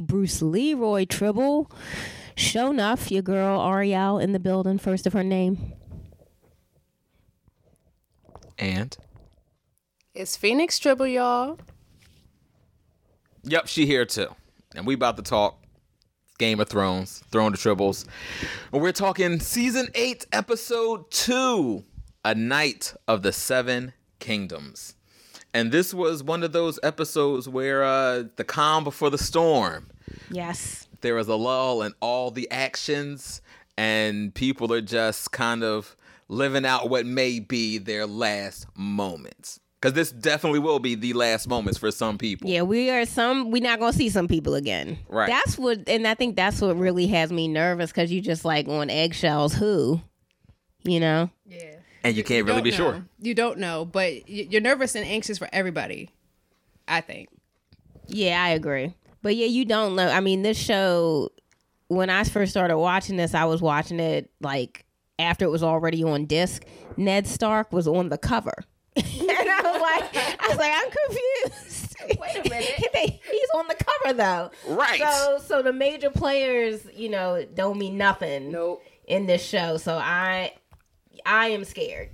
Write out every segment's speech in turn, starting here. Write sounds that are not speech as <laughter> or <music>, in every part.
Bruce Leroy Tribble. Show enough, your girl Ariel in the building, first of her name. And It's Phoenix Tribble, y'all. yep, she here too. And we about to talk Game of Thrones, Throne of Tribbles. And we're talking season eight, episode two, A Knight of the Seven Kingdoms. And this was one of those episodes where uh the calm before the storm. Yes. there was a lull in all the actions and people are just kind of living out what may be their last moments because this definitely will be the last moments for some people Yeah, we are some. We're not gonna see some people again. Right. That's what, and I think that's what really has me nervous because you just like on eggshells. Who, you know? Yeah. And you can't really be sure You don't know, but you're nervous and anxious for everybody. I think. Yeah, I agree. But yeah, you don't know. I mean, this show. When I first started watching this, I was watching it like after it was already on disc. Ned Stark was on the cover. <laughs> and I was like, I was like, I'm confused. Wait a minute. <laughs> He's on the cover though. Right. So so the major players, you know, don't mean nothing Nope. in this show. So I I am scared.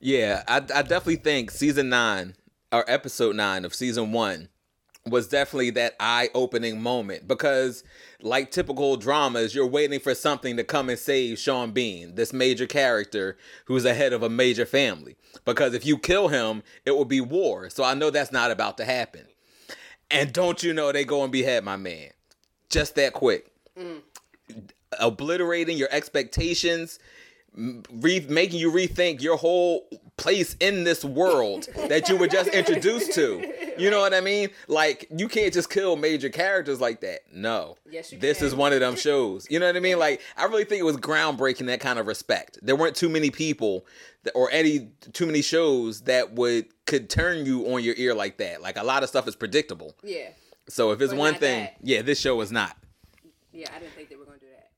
yeah I, I definitely think season nine or episode nine of season one was definitely that eye-opening moment because like typical dramas you're waiting for something to come and save sean bean this major character who's the head of a major family. Because if you kill him it will be war. So i know that's not about to happen. And don't you know they go and behead my man. Just that quick. Mm. Obliterating your expectations re- making you rethink your whole place in this world that you were just introduced to. You know what I mean? Like you can't just kill major characters like that. No. Yes, you this can. is one of them shows. You know what I mean? Like I really think it was groundbreaking that kind of respect. There weren't too many people that, or any too many shows that would could turn you on your ear like that. Like a lot of stuff is predictable. Yeah. So if it's But one thing, that. yeah, this show is not. Yeah, I didn't think they were going to do that.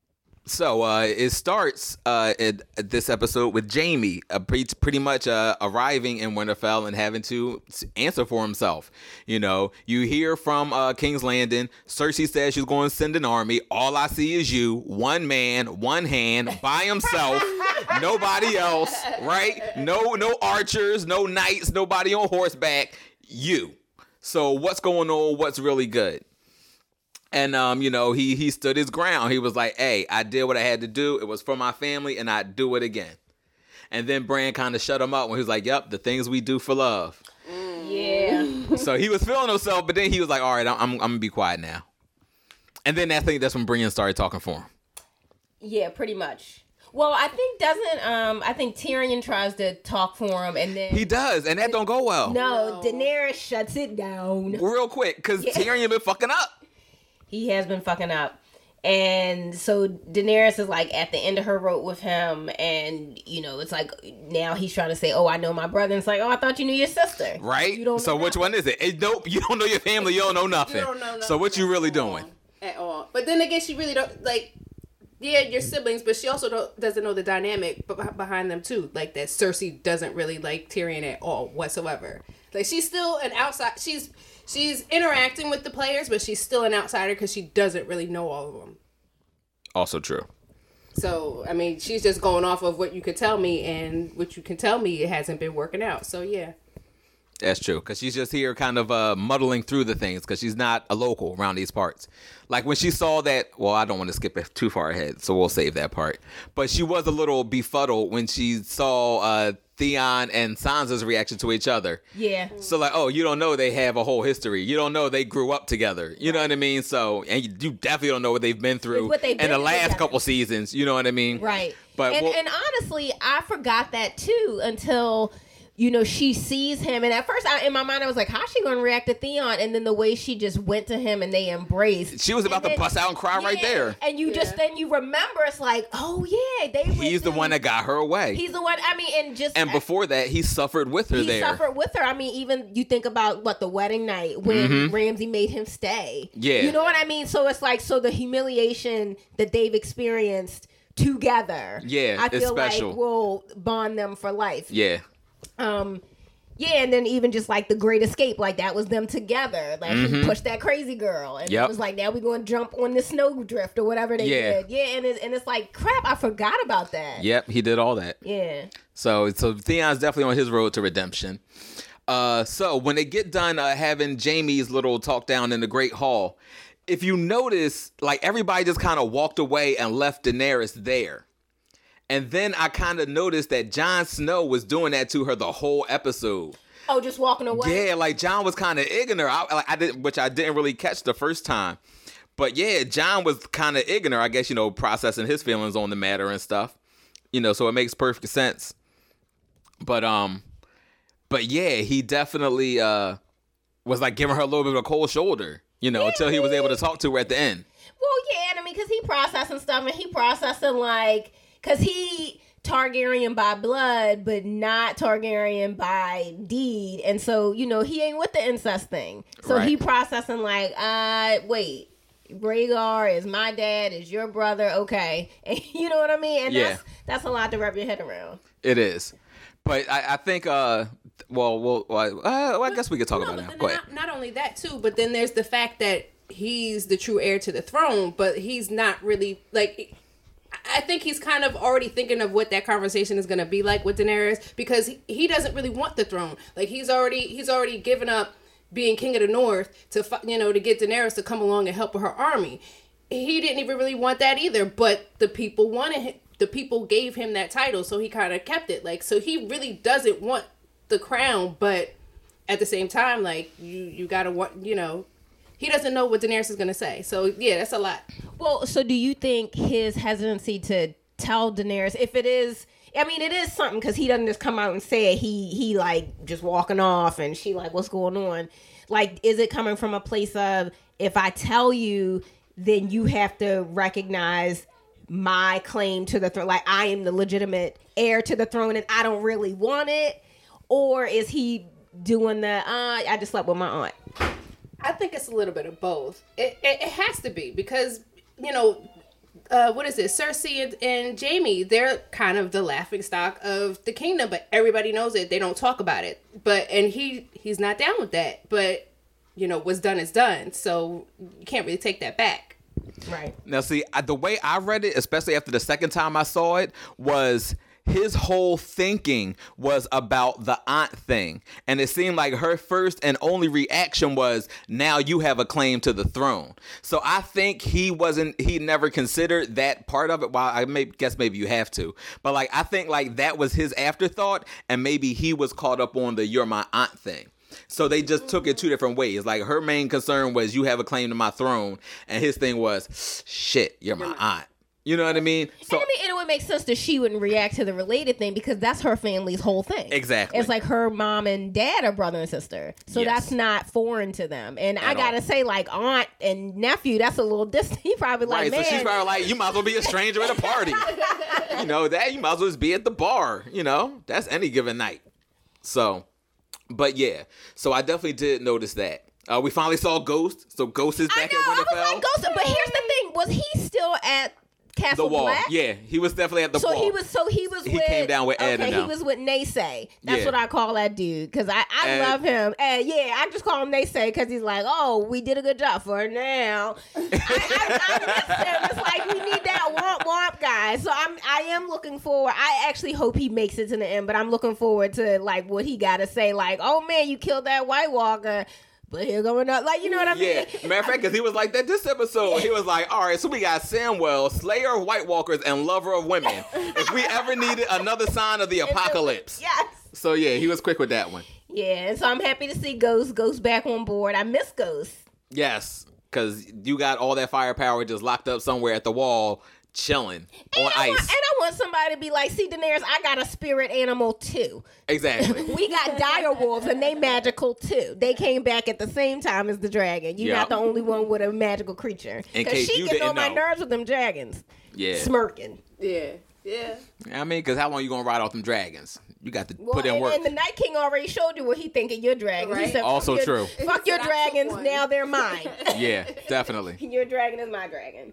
So uh, it starts uh, in this episode with Jaime uh, pretty, pretty much uh, arriving in Winterfell and having to answer for himself. You know, you hear from uh, King's Landing. Cersei says she's going to send an army. All I see is you, one man, one hand, by himself, <laughs> nobody else, right? No, no archers, no knights, nobody on horseback. You. So what's going on? What's really good? And um, you know, he he stood his ground. He was like, "Hey, I did what I had to do. It was for my family, and I do it again." And then Bran kind of shut him up when he was like, "Yep, the things we do for love." Yeah. so he was feeling himself, but then he was like, "All right, I'm I'm, I'm gonna be quiet now." And then I think that's when Bran started talking for him. Yeah, pretty much. Well, I think doesn't um I think Tyrion tries to talk for him and then He does, and that don't go well. no, Daenerys shuts it down. Real quick, because Tyrion been fucking up. He has been fucking up. And so Daenerys is like at the end of her rope with him, and you know it's like now he's trying to say, "Oh, I know my brother." And it's like, "Oh, I thought you knew your sister." Right? You don't. so which nothing. one is it? it? Nope, you don't know your family, you don't know nothing. You don't know so what you really doing? At all. But then again, she really don't like. Yeah, your siblings, but she also doesn't know the dynamic behind them too. Like that, Cersei doesn't really like Tyrion at all whatsoever. Like she's still an outside. She's she's interacting with the players, but she's still an outsider because she doesn't really know all of them. Also true. So I mean, she's just going off of what you could tell me, and what you can tell me, it hasn't been working out. So yeah, That's true, because she's just here kind of uh, muddling through the things, because she's not a local around these parts. Like when she saw that, well, I don't want to skip it too far ahead, so we'll save that part. But she was a little befuddled when she saw uh, Theon and Sansa's reaction to each other. Yeah. So like, oh, you don't know they have a whole history. You don't know they grew up together. You know what I mean? So, and you, you definitely don't know what they've been through What they've in the last together. couple seasons. You know what I mean? Right. But and, we'll- and honestly, I forgot that too until you know she sees him, and at first, I, in my mind, I was like, "How's she gonna react to Theon?" And then the way she just went to him and they embraced. She was about And to then- bust out and cry right there. And you just then you remember it's like, oh yeah, they. He's the through- one that got her away. He's the one. I mean, and just and before that, he suffered with her he there. suffered with her. I mean, even you think about what the wedding night when Ramsay made him stay. Mm-hmm. Yeah. you know what I mean. So it's like so the humiliation that they've experienced together. Yeah, I it's feel special. like will bond them for life. yeah. Um, Yeah, and then even just like the Great Escape, like that was them together. Like he pushed that crazy girl, and Mm-hmm. Yep. it was like now we're going to jump on the snowdrift or whatever they Yeah. did. Yeah, and it's, and it's like crap. I forgot about that. Yep, he did all that. Yeah. So so Theon's definitely on his road to redemption. Uh, so when they get done uh, having Jaime's little talk down in the Great Hall, if you notice, like everybody just kind of walked away and left Daenerys there. And then I kind of noticed that Jon Snow was doing that to her the whole episode. Oh, just walking away. Yeah, like Jon was kind of ignorant. I, like I did, which I didn't really catch the first time. But yeah, Jon was kind of ignorant. I guess you know, processing his feelings on the matter and stuff. You know, so it makes perfect sense. But um, but yeah, he definitely uh was like giving her a little bit of a cold shoulder. You know, until he was able to talk to her at the end. Well, yeah, and I mean, because he processing stuff and he processing like, because he Targaryen by blood, but not Targaryen by deed, and so you know he ain't with the incest thing. So he processing like, uh, wait. Rhaegar is my dad, is your brother, okay? <laughs> And you know what I mean? And Yeah. that's that's a lot to wrap your head around. It is. But I, I think uh well well, well, uh, well I guess we could talk No, about but it. then Go ahead. not, not only that too, but then there's the fact that he's the true heir to the throne, but he's not really like. I think he's kind of already thinking of what that conversation is going to be like with Daenerys because he, doesn't really want the throne. Like he's already he's already given up being king of the north to you know to get Daenerys to come along and help with her army. He didn't even really want that either, but the people wanted him, the people gave him that title, so he kind of kept it. Like so he really doesn't want the crown, but at the same time, like you you gotta want you know, he doesn't know what Daenerys is gonna say. So yeah, that's a lot. Well, so do you think his hesitancy to tell Daenerys if it is? I mean, it is something because he doesn't just come out and say it. He he like just walking off, and she like, what's going on? Like, is it coming from a place of if I tell you, then you have to recognize my claim to the throne, like I am the legitimate heir to the throne, and I don't really want it, or is he doing the? Uh, I just slept with my aunt. I think it's a little bit of both. It it, it has to be because you know. Uh, what is it? Cersei and, and Jaime, they're kind of the laughing stock of the kingdom, but everybody knows it. They don't talk about it. But and he he's not down with that. But you know, what's done is done. So you can't really take that back. Right. Now, see, I, the way I read it, especially after the second time I saw it, was his whole thinking was about the aunt thing. And it seemed like her first and only reaction was, now you have a claim to the throne. So I think he wasn't, he never considered that part of it. Well, I may guess maybe you have to. But like, I think like that was his afterthought. And maybe he was caught up on the you're my aunt thing. So they just took it two different ways. Like her main concern was you have a claim to my throne, and his thing was, shit, you're my aunt. You know what I mean? So and I mean, and it would make sense that she wouldn't react to the related thing because that's her family's whole thing. Exactly. It's like her mom and dad are brother and sister, so Yes. that's not foreign to them. And I gotta say, like aunt and nephew, that's a little <laughs> distant. He probably like, right, man, so she's probably like, you might as well be a stranger at a party. <laughs> you know that you might as well just be at the bar. You know that's any given night. So, but yeah, so I definitely did notice that. Uh, we finally saw Ghost. So Ghost is I back know. at I was Winterfell. like, Ghost. But here's the thing: was he still at the wall. Black? Yeah, he was definitely at the So wall. So he was. So he was. He with, came down with Ed Okay, and he was with Naysay. That's Yeah. what I call that dude because I, I Ed. love him. And yeah, I just call him Naysay because he's like, oh, we did a good job for now. I, I, I miss him. It's like we need that womp womp guy. So I'm. I am looking forward. I actually hope he makes it to the end, but I'm looking forward to like what he got to say. Like, oh man, you killed that White Walker. But here going up, like you know what I mean? Yeah, matter of fact, because he was like that this episode. He was like, "All right, so we got Samwell, Slayer of White Walkers, and Lover of Women. If we ever needed another sign of the <laughs> apocalypse." Yes. So yeah, he was quick with that one. Yeah, and so I'm happy to see Ghost. Ghost back on board. I miss Ghost. Yes, because you got all that firepower just locked up somewhere at the wall, chilling on and I want, ice. and I want somebody to be like, see, Daenerys, I got a spirit animal too. exactly. <laughs> We got dire wolves and they magical too. They came back at the same time as the dragon. You're Yeah. not the only one with a magical creature. Because she you getting on didn't my nerves with them dragons. Yeah. Smirking. Yeah, yeah. I mean, because how long you gonna ride off them dragons? You got to Well, put in and, work. and the Night King already showed you what he think of your dragons. He Right. said, "Fuck Also your- true. Fuck your He said, "I took dragons, now they're mine. <laughs> yeah, definitely, <laughs> your dragon is my dragon.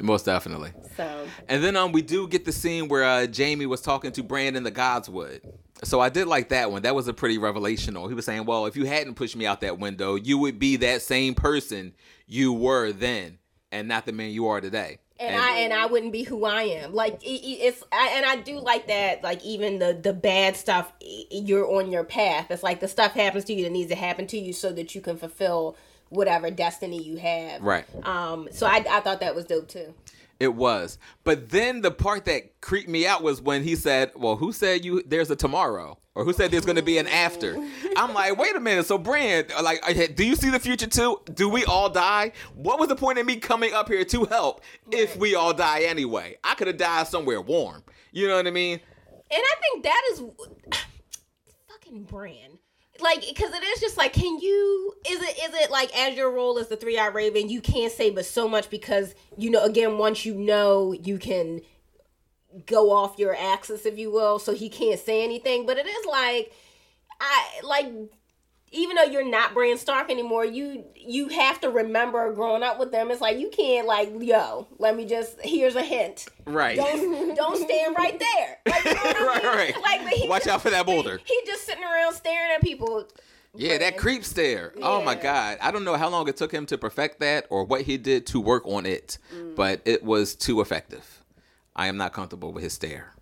Most definitely. So And then um, we do get the scene where uh, Jaime was talking to Bran in the Godswood. So I did like that one. That was a pretty revelational. He was saying, "Well, if you hadn't pushed me out that window, you would be that same person you were then, and not the man you are today." and, I and I wouldn't be who I am. Like it- it's I, and I do like that. Like even the the bad stuff, you're on your path. It's like the stuff happens to you that needs to happen to you so that you can fulfill whatever destiny you have. Right. Um. So I I thought that was dope too. It was. But then the part that creeped me out was when he said, Well, who said you there's a tomorrow? Or who said there's gonna be an after? <laughs> I'm like, wait a minute. So Bran, like do you see the future too? Do we all die? What was the point of me coming up here to help if we all die anyway? I could have died somewhere warm. You know what I mean? And I think that is <sighs> fucking Bran. Like, because it is just like, can you? Is it? Is it like as your role as the three eyed raven, you can't say but so much because you know. Again, once you know, you can go off your axis, if you will. So he can't say anything. But it is like, I like. Even though you're not Bran Stark anymore, you you have to remember growing up with them. It's like you can't like, yo, let me just here's a hint. Right. Don't don't stand right there. Like, you know I Right, <laughs> mean? right. Like, he Watch out for that boulder. He, he just sitting around staring at people. Yeah, that creep stare. Oh my god. I don't know how long it took him to perfect that or what he did to work on it, Mm. but it was too effective. I am not comfortable with his stare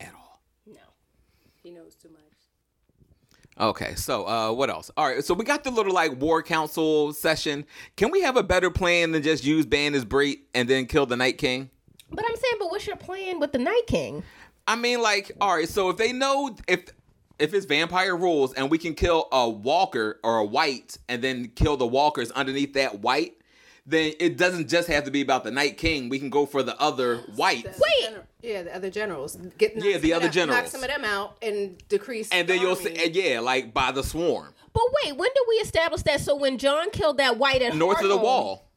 at all. No. He knows too much. Okay, so uh what else? All right, so we got the little like war council session. Can we have a better plan than just use Bran as bait and then kill the Night King? But I'm saying, but what's your plan with the Night King? I mean, like, all right, so if they know if if it's vampire rules and we can kill a walker or a white and then kill the walkers underneath that white, then it doesn't just have to be about the Night King. We can go for the other whites. Wait. Gener- yeah, the other generals. Get knock Yeah, the other them- generals. Knock some of them out and decrease. And then the you'll see, yeah, like by the swarm, But wait, when did we establish that? So when Jon killed that white at north of the wall.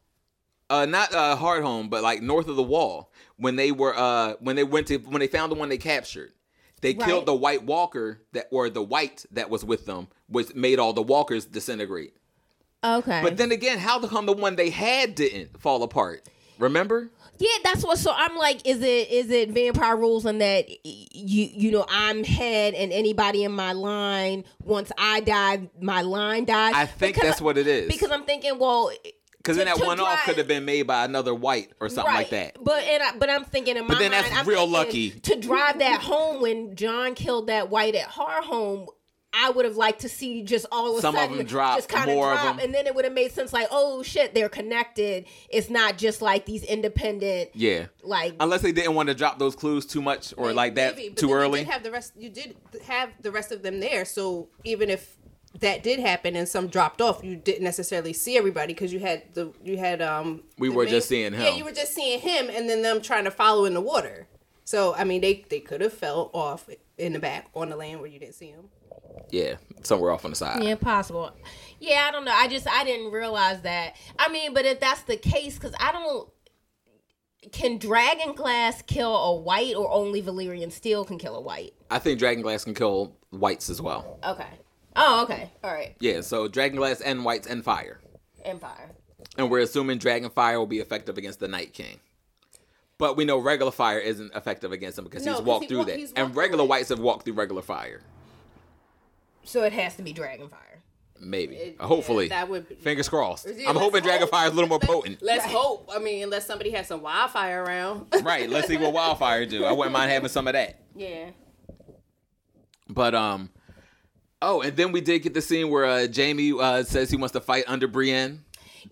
Uh, not uh, Hardhome, but like north of the wall. When they were, uh, when they went to, when they found the one they captured, they Right. killed the White Walker that, or the white that was with them, which made all the walkers disintegrate. Okay. But then again, how come the one they had didn't fall apart? Remember? Yeah, that's what. So I'm like, is it is it vampire rules and that you you know I'm head and anybody in my line once I die, my line dies. I think Because- that's what it is. Because I'm thinking, well, Because then that one off could have been made by another white or something like that. But and I, but I'm thinking in my But then mind, that's I'm real lucky. to drive that home when Jon killed that white at Hardhome. I would have liked to see just all of a Some of sudden them drop, just kind more of drop, them. and then it would have made sense. Like, oh shit, they're connected. It's not just like these independent, Yeah. like Unless they didn't want to drop those clues too much or like that Maybe, but too then you early. did have the rest. You did have the rest of them there, so even if that did happen and some dropped off, you didn't necessarily see everybody because you had the you had um. We were just seeing him Yeah, you were just seeing him, and then them trying to follow in the water. So I mean, they they could have fell off in the back on the land where you didn't see them. Yeah, somewhere off on the side. Yeah, possible. Yeah, I don't know. I just I didn't realize that. I mean, but if that's the case, because I don't. Can Dragon Glass kill a white, or only Valyrian Steel can kill a white? I think Dragon Glass can kill whites as well. Okay. Oh, okay. All right. Yeah, so Dragon Glass and whites and fire. And fire. And we're assuming Dragon Fire will be effective against the Night King. But we know regular fire isn't effective against him because No, he's walked he through wa- that. he's And regular through whites have walked through regular fire. So it has to be Dragonfire. Maybe. It- Hopefully. yeah, that would be- Fingers crossed. Yeah, I'm hoping Dragon hope. Fire is a little more <laughs> Let's- potent. Let's hope. I mean, unless somebody has some wildfire around. <laughs> right. Let's see what Wildfire do. I wouldn't mind having some of that. Yeah. But um Oh, and then we did get the scene where uh, Jaime uh, says he wants to fight under Brienne.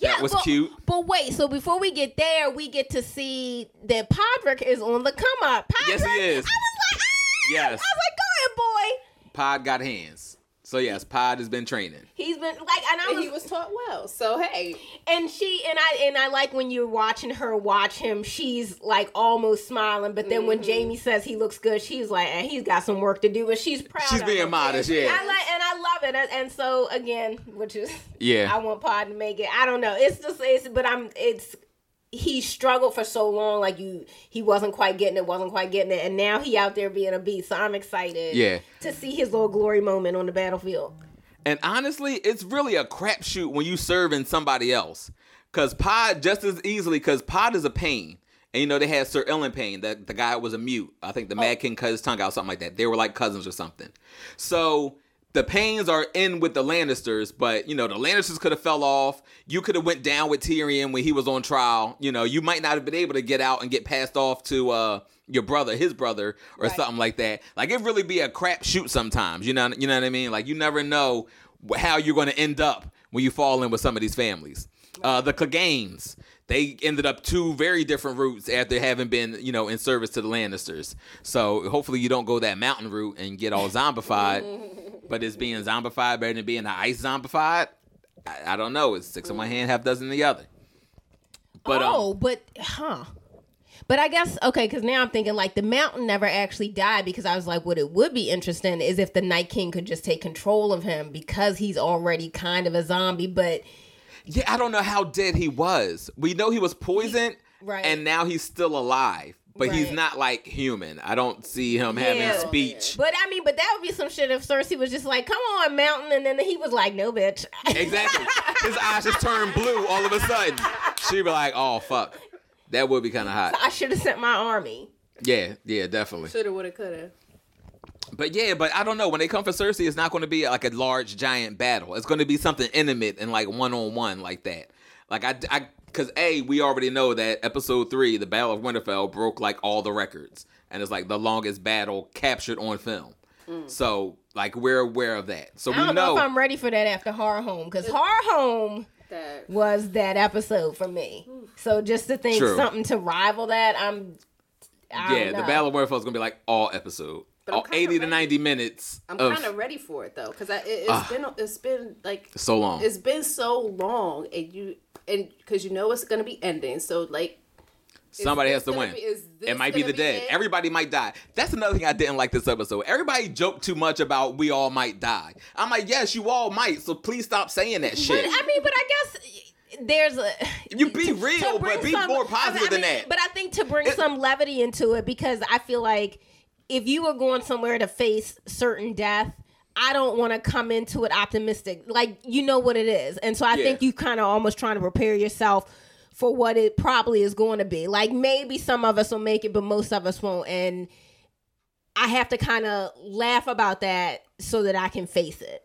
That was but, cute. But wait, so before we get there, we get to see that Podrick is on the come up. Podrick, Yes, he is. I was like, ah! Yes. I was like, go ahead, boy. Pod got hands. So yes, Pod has been training. He's been like, and I and was, he was taught well. So hey, and she and I and I like when you're watching her watch him. She's like almost smiling, but then Mm-hmm. when Jaime says he looks good, she's like, and he's got some work to do, but she's proud. She's of being him. modest, yeah. I like and I love it, and, and so again, which is Yeah. I want Pod to make it. I don't know. It's just it's but I'm it's he struggled for so long like you he wasn't quite getting it wasn't quite getting it and now he out there being a beast so i'm excited Yeah. to see his little glory moment on the battlefield And honestly, it's really a crapshoot when you serve in somebody else. Cause Pod just as easily, cause Pod is a Payne. And you know they had Sir Ilyn Payne, the the guy was a mute. I think the oh. Mad King cut his tongue out, something like that. They were like cousins or something. So the Paynes are in with the Lannisters, but you know the Lannisters could have fell off. You could have went down with Tyrion when he was on trial. You know you might not have been able to get out and get passed off to uh, your brother, his brother, or Right. something like that. Like it really be a crap shoot sometimes. You know you know what I mean? Like you never know how you're going to end up when you fall in with some of these families. Uh, the Cleganes, they ended up two very different routes after having been, you know, in service to the Lannisters. So hopefully you don't go that mountain route and get all zombified. <laughs> but is being zombified better than being ice zombified? I, I don't know. It's six in one hand, half dozen in the other. But oh, um, but huh. But I guess okay, because now I'm thinking like the mountain never actually died because I was like, what it would be interesting is if the Night King could just take control of him because he's already kind of a zombie. But yeah, I don't know how dead he was. We know he was poisoned, Right. and now he's still alive. But he's not like human. I don't see him having speech. but I mean, but that would be some shit if Cersei was just like, come on, mountain, and then he was like, no, bitch. <laughs> Exactly. His eyes just turned blue all of a sudden. She'd be like, "Oh fuck." That would be kind of hot. I should have sent my army. Yeah, yeah, definitely. Shoulda, woulda, coulda. But yeah, but I don't know. When they come for Cersei, it's not going to be like a large, giant battle. It's going to be something intimate and like one on one like that. Like I, I, because a we already know that episode three, the Battle of Winterfell, broke like all the records, and it's like the longest battle captured on film. So like we're aware of that. So I we don't know. know. if I'm ready for that after Hardhome because Horror Home That was that episode for me. So just to think True. something to rival that, I'm. I yeah, don't the. Battle of Winterfell is going to be like all episode, But all kinda eighty to ninety minutes I'm of kind of ready for it though, because it, it's Ah. been it's been like so long. it's been so long, and you and because you know it's gonna be ending, so like Somebody has to win. be- it might be the be dead. it? Everybody might die. That's another thing I didn't like this episode. Everybody joked too much about we all might die. I'm like, yes, you all might. So please stop saying that But, shit. I mean, but I guess there's a. <laughs> You be real, but be some- more I positive mean, than that. But I think to bring It- some levity into it because I feel like if you were going somewhere to face certain death. I don't want to come into it optimistic. Like you know what it is. And so I Yeah. think you kind of almost trying to prepare yourself for what it probably is going to be. Like maybe some of us will make it, but most of us won't. And I have to kind of laugh about that so that I can face it.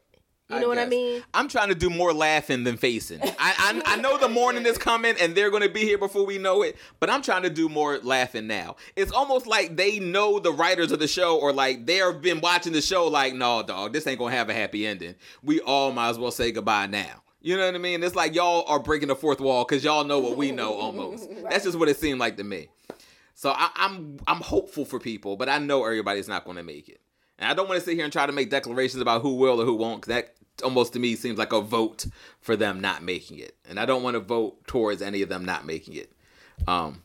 You know what I mean? I'm trying to do more laughing than facing. I, I I know the morning is coming and they're going to be here before we know it, but I'm trying to do more laughing now. It's almost like they know the writers of the show or like they've been watching the show like, no, dog, this ain't going to have a happy ending. We all might as well say goodbye now. You know what I mean? It's like y'all are breaking the fourth wall because y'all know what we know almost. <laughs> That's just what it seemed like to me. So I, I'm I'm hopeful for people, but I know everybody's not going to make it. And I don't want to sit here and try to make declarations about who will or who won't, because that almost to me seems like a vote for them not making it. And I don't want to vote towards any of them not making it. Um,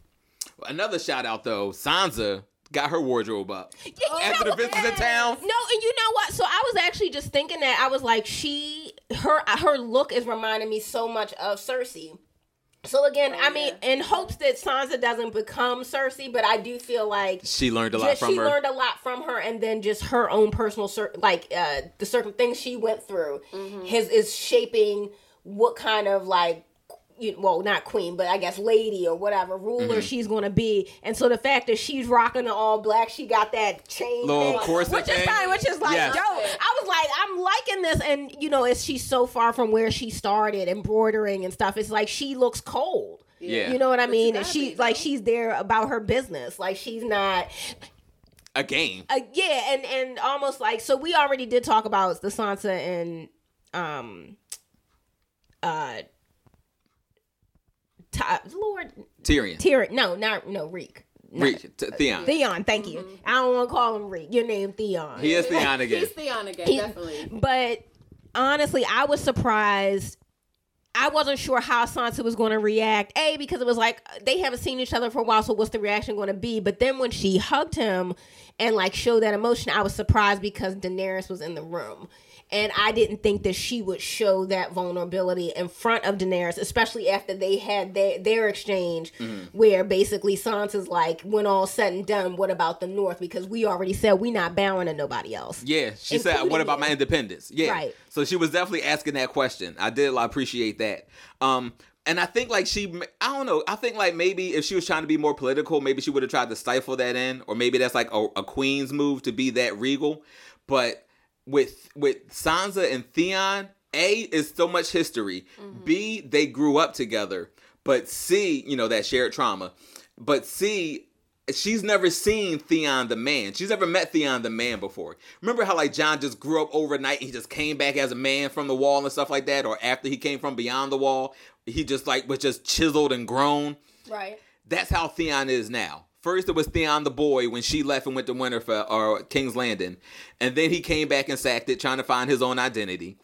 another shout out though, Sansa got her wardrobe up Yeah, after know the visitors in town. No, and you know what? So I was actually just thinking that I was like, she, her, her look is reminding me so much of Cersei. So again, I mean, in hopes that Sansa doesn't become Cersei, but I do feel like She learned a lot just from she her. learned a lot from her, and then just her own personal, cir- like uh, the certain things she went through, his is shaping what kind of like. You, well, not queen, but I guess lady or whatever ruler Mm-hmm. she's going to be, and so the fact that she's rocking the all black, she got that chain, Little thing, corset which is thing. fine, which is like Yes. dope. I was like, I'm liking this, and you know, it's she's so far from where she started embroidering and stuff. It's like she looks cold. Yeah. You know what I mean? And gotta she be, like she's there about her business. Like she's not a game. uh, yeah, and and almost like so we already did talk about the Sansa and um uh Ty- uh, Lord Tyrion. Tyrion. No, not no Reek. No. Reach, T- uh, Theon. Theon, thank you. Mm-hmm. I don't want to call him Reek. Your name Theon. He is Theon again. He's Theon again, He- definitely. But honestly, I was surprised. I wasn't sure how Sansa was going to react. A because it was like uh, they haven't seen each other for a while, so what's the reaction going to be? But then when she hugged him and like showed that emotion, I was surprised because Daenerys was in the room. And I didn't think that she would show that vulnerability in front of Daenerys, especially after they had their, their exchange, where basically Sansa's like, when all said and done, what about the North? Because we already said we not bowing to nobody else. Yeah, she said, "What about my independence?" Yeah, Right. So she was definitely asking that question. I did appreciate that. Um, and I think like she, I don't know. I think like maybe if she was trying to be more political, maybe she would have tried to stifle that in, or maybe that's like a, a queen's move to be that regal. But with with Sansa and Theon, A is so much history. Mm-hmm. B they grew up together. But C, you know, that shared trauma. But C, she's never seen Theon the man. She's never met Theon the man before. Remember how like Jon just grew up overnight and he just came back as a man from the wall and stuff like that, or after he came from beyond the wall, he just like was just chiseled and grown. Right. That's how Theon is now. First, it was Theon the boy when she left and went to Winterfell or King's Landing, and then he came back and sacked it, trying to find his own identity.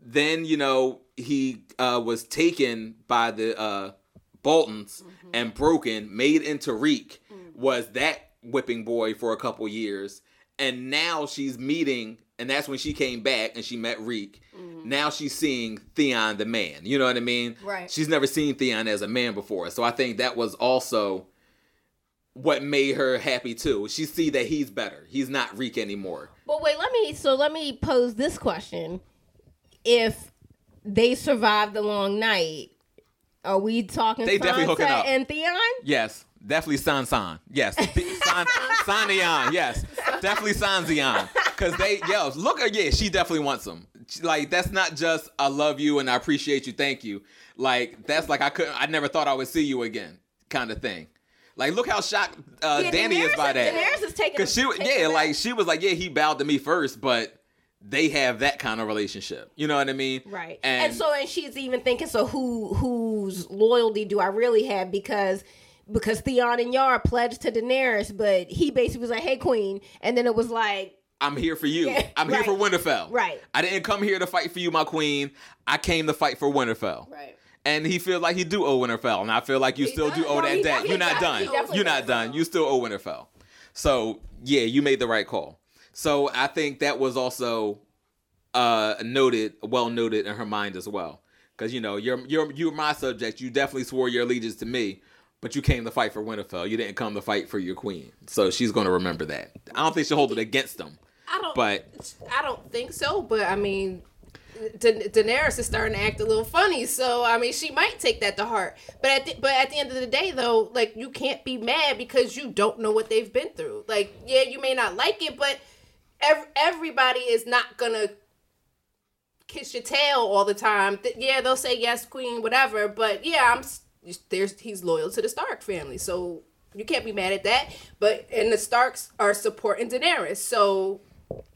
Then you know he uh, was taken by the uh, Boltons and broken, made into Reek. Was that whipping boy for a couple years, and now she's meeting, and that's when she came back and she met Reek. Now she's seeing Theon the man. You know what I mean? Right. She's never seen Theon as a man before, so I think that was also what made her happy too. She see that he's better. He's not Reek anymore. But wait, let me so let me pose this question. If they survived the long night, are we talking They definitely hooking Sansa up. and Theon? Yes, definitely San <laughs> San. Yes, San San Zion. Yes, definitely San Zion. Cause they, yo, look, at yeah, she definitely wants him. Like that's not just I love you and I appreciate you, thank you. Like that's like I couldn't, I never thought I would see you again, kind of thing. Like look how shocked uh, Yeah, Dany is by that. Daenerys is taking Cause she, taking yeah, like she was like, yeah, he bowed to me first, but they have that kind of relationship. You know what I mean? Right. And, And, so and she's even thinking, so who whose loyalty do I really have? Because because Theon and Yar pledged to Daenerys, but he basically was like, Hey Queen, and then it was like I'm here for you. Yeah, I'm here for Winterfell. Right. I didn't come here to fight for you, my queen. I came to fight for Winterfell. Right. And he feels like he do owe Winterfell, and I feel like you He still does. do owe No, that debt. You're not done. You're not done. You still owe Winterfell. So yeah, you made the right call. So I think that was also uh noted, well noted in her mind as well. Because you know, you're you're you're my subject. You definitely swore your allegiance to me, but you came to fight for Winterfell. You didn't come to fight for your queen. So she's gonna remember that. I don't think she'll hold it against them. I don't. But- I don't think so. But I mean, Da- Daenerys is starting to act a little funny. So I mean, she might take that to heart. But at the, but at the end of the day, though, like you can't be mad because you don't know what they've been through. Like, yeah, you may not like it, but ev- everybody is not gonna kiss your tail all the time. Yeah, they'll say yes, queen, whatever. But yeah, I'm there's he's loyal to the Stark family, so you can't be mad at that. But and the Starks are supporting Daenerys, so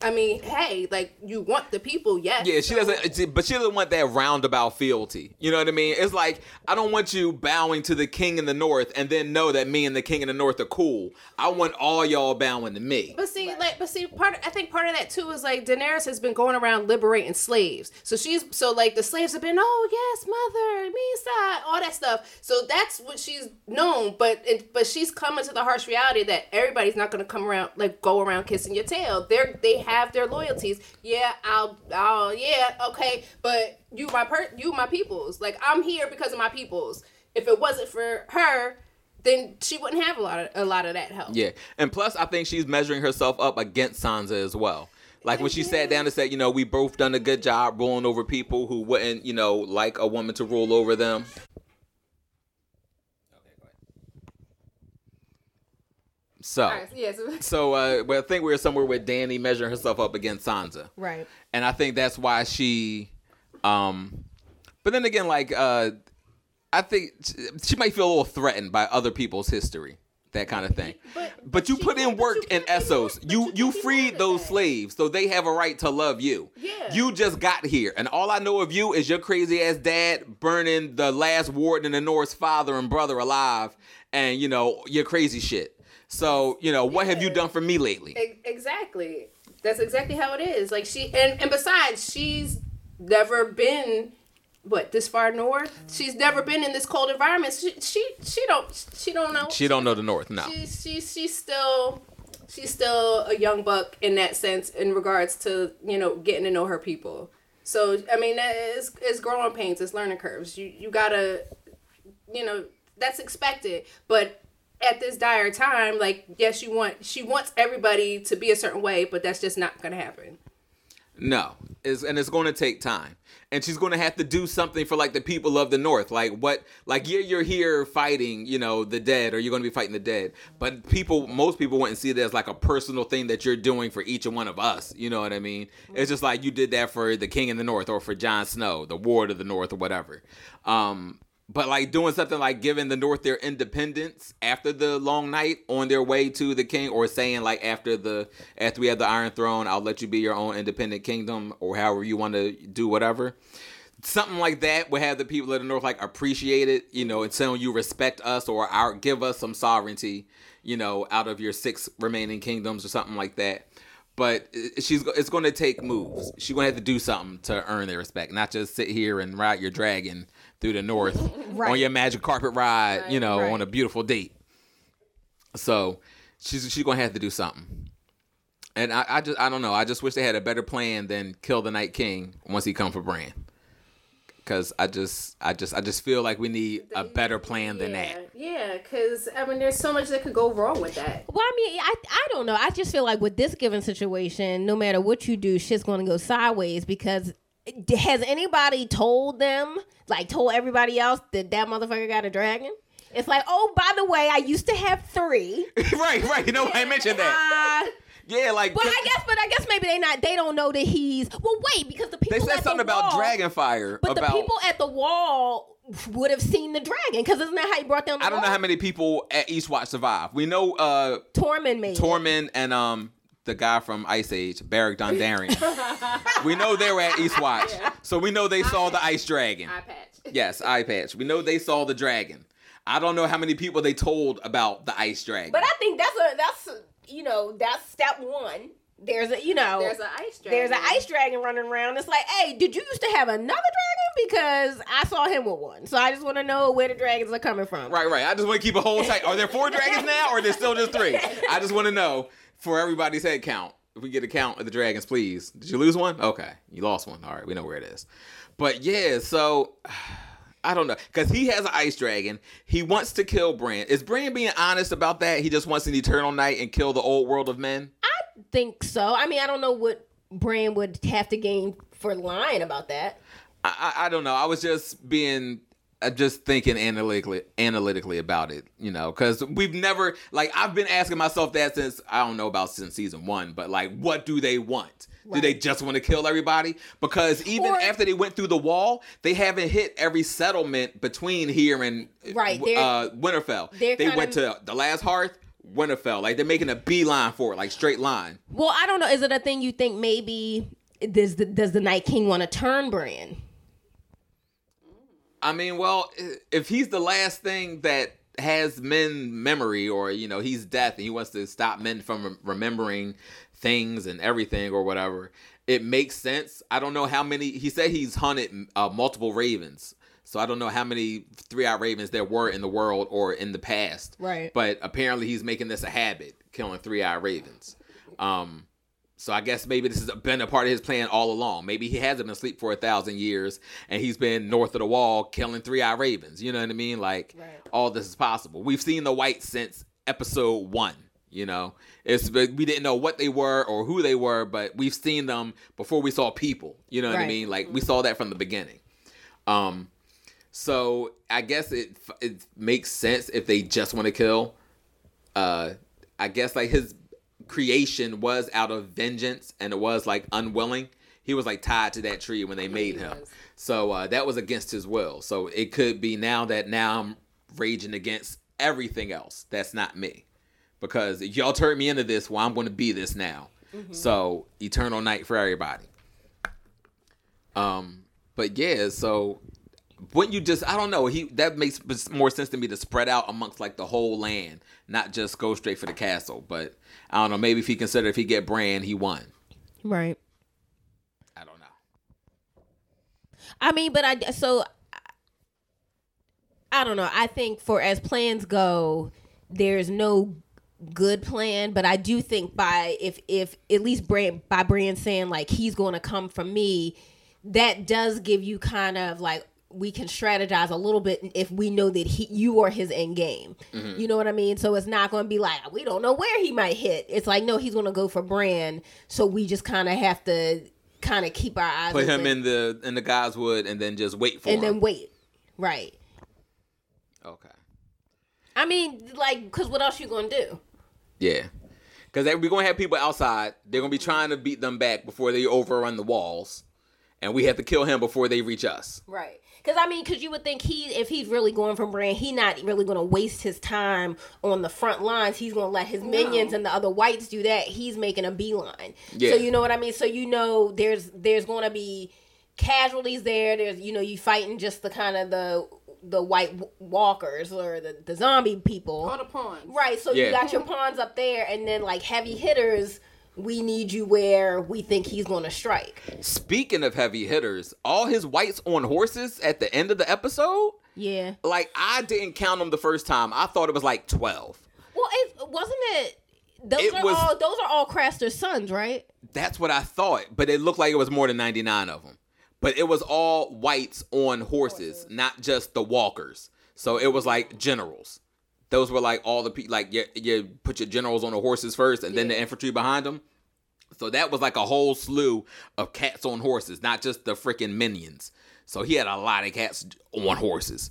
I mean, hey, like you want the people, yes. Yeah, she doesn't, but she doesn't want that roundabout fealty. You know what I mean? It's like I don't want you bowing to the king in the north and then know that me and the king in the north are cool. I want all y'all bowing to me. But see, like, but see, part I think part of that too is like Daenerys has been going around liberating slaves. So she's so like the slaves have been, oh yes, mother, Mhysa, all that stuff. So that's what she's known. But it, but she's coming to the harsh reality that everybody's not going to come around like go around kissing your tail. They're they have their loyalties. Yeah, I'll, I'll, yeah, okay. But you my per, you my peoples. Like I'm here because of my peoples. If it wasn't for her. Then she wouldn't have a lot of a lot of that help. Yeah, and plus I think she's measuring herself up against Sansa as well. Like when she sat down and said, you know, we both done a good job ruling over people who wouldn't, you know, like a woman to rule over them. So, All right, yes. <laughs> so uh, well, I think we we're somewhere with Dany measuring herself up against Sansa. Right. and I think that's why she um but then again like uh I think she- she might feel a little threatened by other people's history that kind of thing But- but, but you she put in work in Essos you you you can't be mad freed those that. slaves so they have a right to love you Yeah. you just got here and all I know of you is your crazy ass dad burning the last warden in the North's father and brother alive and you know your crazy shit so you know what have you done for me lately E- Exactly. That's exactly how it is. Like she and and besides, she's never been what this far north. She's never been in this cold environment. She she, she don't she don't know. she don't know the North no She's she's she's still she's still a young buck in that sense in regards to you know getting to know her people. So I mean, that is it's growing pains, it's learning curves. You you gotta, you know, that's expected. But at this dire time, like yes, you want she wants everybody to be a certain way, but that's just not gonna happen. No, is and it's going to take time. And she's going to have to do something for like the people of the north. Like what like yeah you're here fighting you know the dead or you're going to be fighting the dead. But people most people wouldn't see it as like a personal thing that you're doing for each and one of us. You know what i mean? It's just like you did that for the king in the north or for Jon snow the ward of the north or whatever. Um but like doing something like giving the North their independence after the long night on their way to the king, or saying like after the after we have the Iron Throne, I'll let you be your own independent kingdom, or however you want to do whatever. Something like that would have the people of the North like appreciate it, you know, and telling you respect us or our give us some sovereignty, you know, out of your six remaining kingdoms or something like that but she's it's going to take moves. She's going to have to do something to earn their respect, not just sit here and ride your dragon through the north <laughs> right. on your magic carpet ride, right, you know, right. on a beautiful date. So she's she's going to have to do something. And I, I just I don't know. I just wish they had a better plan than kill the Night King once he come for Bran because I just, I just, I just feel like we need a better plan than yeah, that. Yeah, because I mean, there's so much that could go wrong with that. Well, I mean, I, I don't know. I just feel like with this given situation, no matter what you do, shit's going to go sideways because has anybody told them, like, told everybody else that that motherfucker got a dragon? It's like, oh, by the way, I used to have three. <laughs> right, right. You know, I mentioned that. Uh, yeah, like. But I guess, but I guess maybe they not. They don't know that he's. Well, wait, because the people. They said something the about wall, Dragonfire. But about, the people at the wall would have seen the dragon because isn't that how you brought down? the I don't wall? know how many people at Eastwatch survived. We know uh Tormund made Tormund and um the guy from Ice Age, Beric Dondarrion. <laughs> we know they were at Eastwatch, yeah. so we know they saw the ice dragon. Eye patch. <laughs> Yes, eye patch. We know they saw the dragon. I don't know how many people they told about the ice dragon. But I think that's a that's you know that's step one there's a you know there's an ice dragon. There's an ice dragon running around. It's like, hey, did you used to have another dragon? Because I saw him with one. So I just want to know where the dragons are coming from. Right, right. I just want to keep a whole tight. Are there four dragons now, or are there still just three? <laughs> I just want to know for everybody's head count. If we get a count of the dragons, please. Did you lose one? Okay, you lost one. All right, we know where it is. But yeah, so. <sighs> I don't know because he has an ice dragon. He wants to kill Bran. Is Bran being honest about that? He just wants an eternal night and kill the old world of men. I think so. I mean, I don't know what Bran would have to gain for lying about that. I, I, I don't know. I was just being just thinking analytically analytically about it, you know, because we've never like I've been asking myself that since I don't know about since season one, but like, what do they want? Right. Do they just want to kill everybody? Because even or, after they went through the wall, they haven't hit every settlement between here and right, uh, Winterfell. They went to the last Hearth, Winterfell. Like they're making a beeline for it, like straight line. Well, I don't know. Is it a thing you think maybe does the does the Night King want to turn Bran? I mean, well, if he's the last thing that has men memory, or you know, he's death, and he wants to stop men from remembering things and everything or whatever, it makes sense. I don't know how many. He said he's hunted uh, multiple ravens. So I don't know how many three-eyed ravens there were in the world or in the past. Right. But apparently he's making this a habit, killing three-eyed ravens. Um, so I guess maybe this has been a part of his plan all along. Maybe he hasn't been asleep for a thousand years and he's been north of the wall killing three-eyed ravens. You know what I mean? Like right. all this is possible. We've seen the white since episode one. You know, it's we didn't know what they were or who they were, but we've seen them before we saw people. You know what right. I mean? Like we saw that from the beginning. Um, so I guess it it makes sense if they just want to kill. Uh, I guess like his creation was out of vengeance and it was like unwilling. He was like tied to that tree when they made him. So uh, that was against his will. So it could be now that now I'm raging against everything else that's not me because if y'all turned me into this, well, I'm going to be this now. Mm-hmm. So eternal night for everybody. Um, but yeah, so when you just I don't know he that makes more sense to me to spread out amongst like the whole land, not just go straight for the castle. But I don't know. Maybe if he considered if he get Bran, he won. Right. I don't know. I mean, but I so I don't know. I think for as plans go, there's no good plan, but I do think by if if at least Bran by Bran saying like he's going to come from me, that does give you kind of like we can strategize a little bit if we know that he you are his end game. Mm-hmm. You know what I mean? So it's not going to be like we don't know where he might hit. It's like no, he's going to go for Bran. So we just kind of have to kind of keep our eyes Put him in the in the Godswood and then just wait for and him. then wait. Right. okay. I mean, like, cause what else you gonna do? Yeah. Because we're going to have people outside. They're going to be trying to beat them back before they overrun the walls. And we have to kill him before they reach us. Right. Because I mean, because you would think he, if he's really going for Bran, he not really going to waste his time on the front lines. He's going to let his minions and the other whites do that. He's making a beeline. Yeah. So you know what I mean. So you know, there's there's going to be casualties there. There's you know you fighting just the kind of the the white walkers or the the zombie people. All the pawns. Right. So Yeah. you got your pawns up there, and then like heavy hitters. We need you where we think he's going to strike. Speaking of heavy hitters, all his whites on horses at the end of the episode, Yeah. like I didn't count them the first time. I thought it was like 12. Well, it wasn't it. Those It are was- all. Those are all Craster's sons, right? That's what I thought, but it looked like it was more than 99 of them. But it was all whites on horses, not just the walkers. So it was like generals. Those were like all the people, like you, you put your generals on the horses first and then the infantry behind them. So that was like a whole slew of cats on horses, not just the freaking minions. So he had a lot of cats on horses.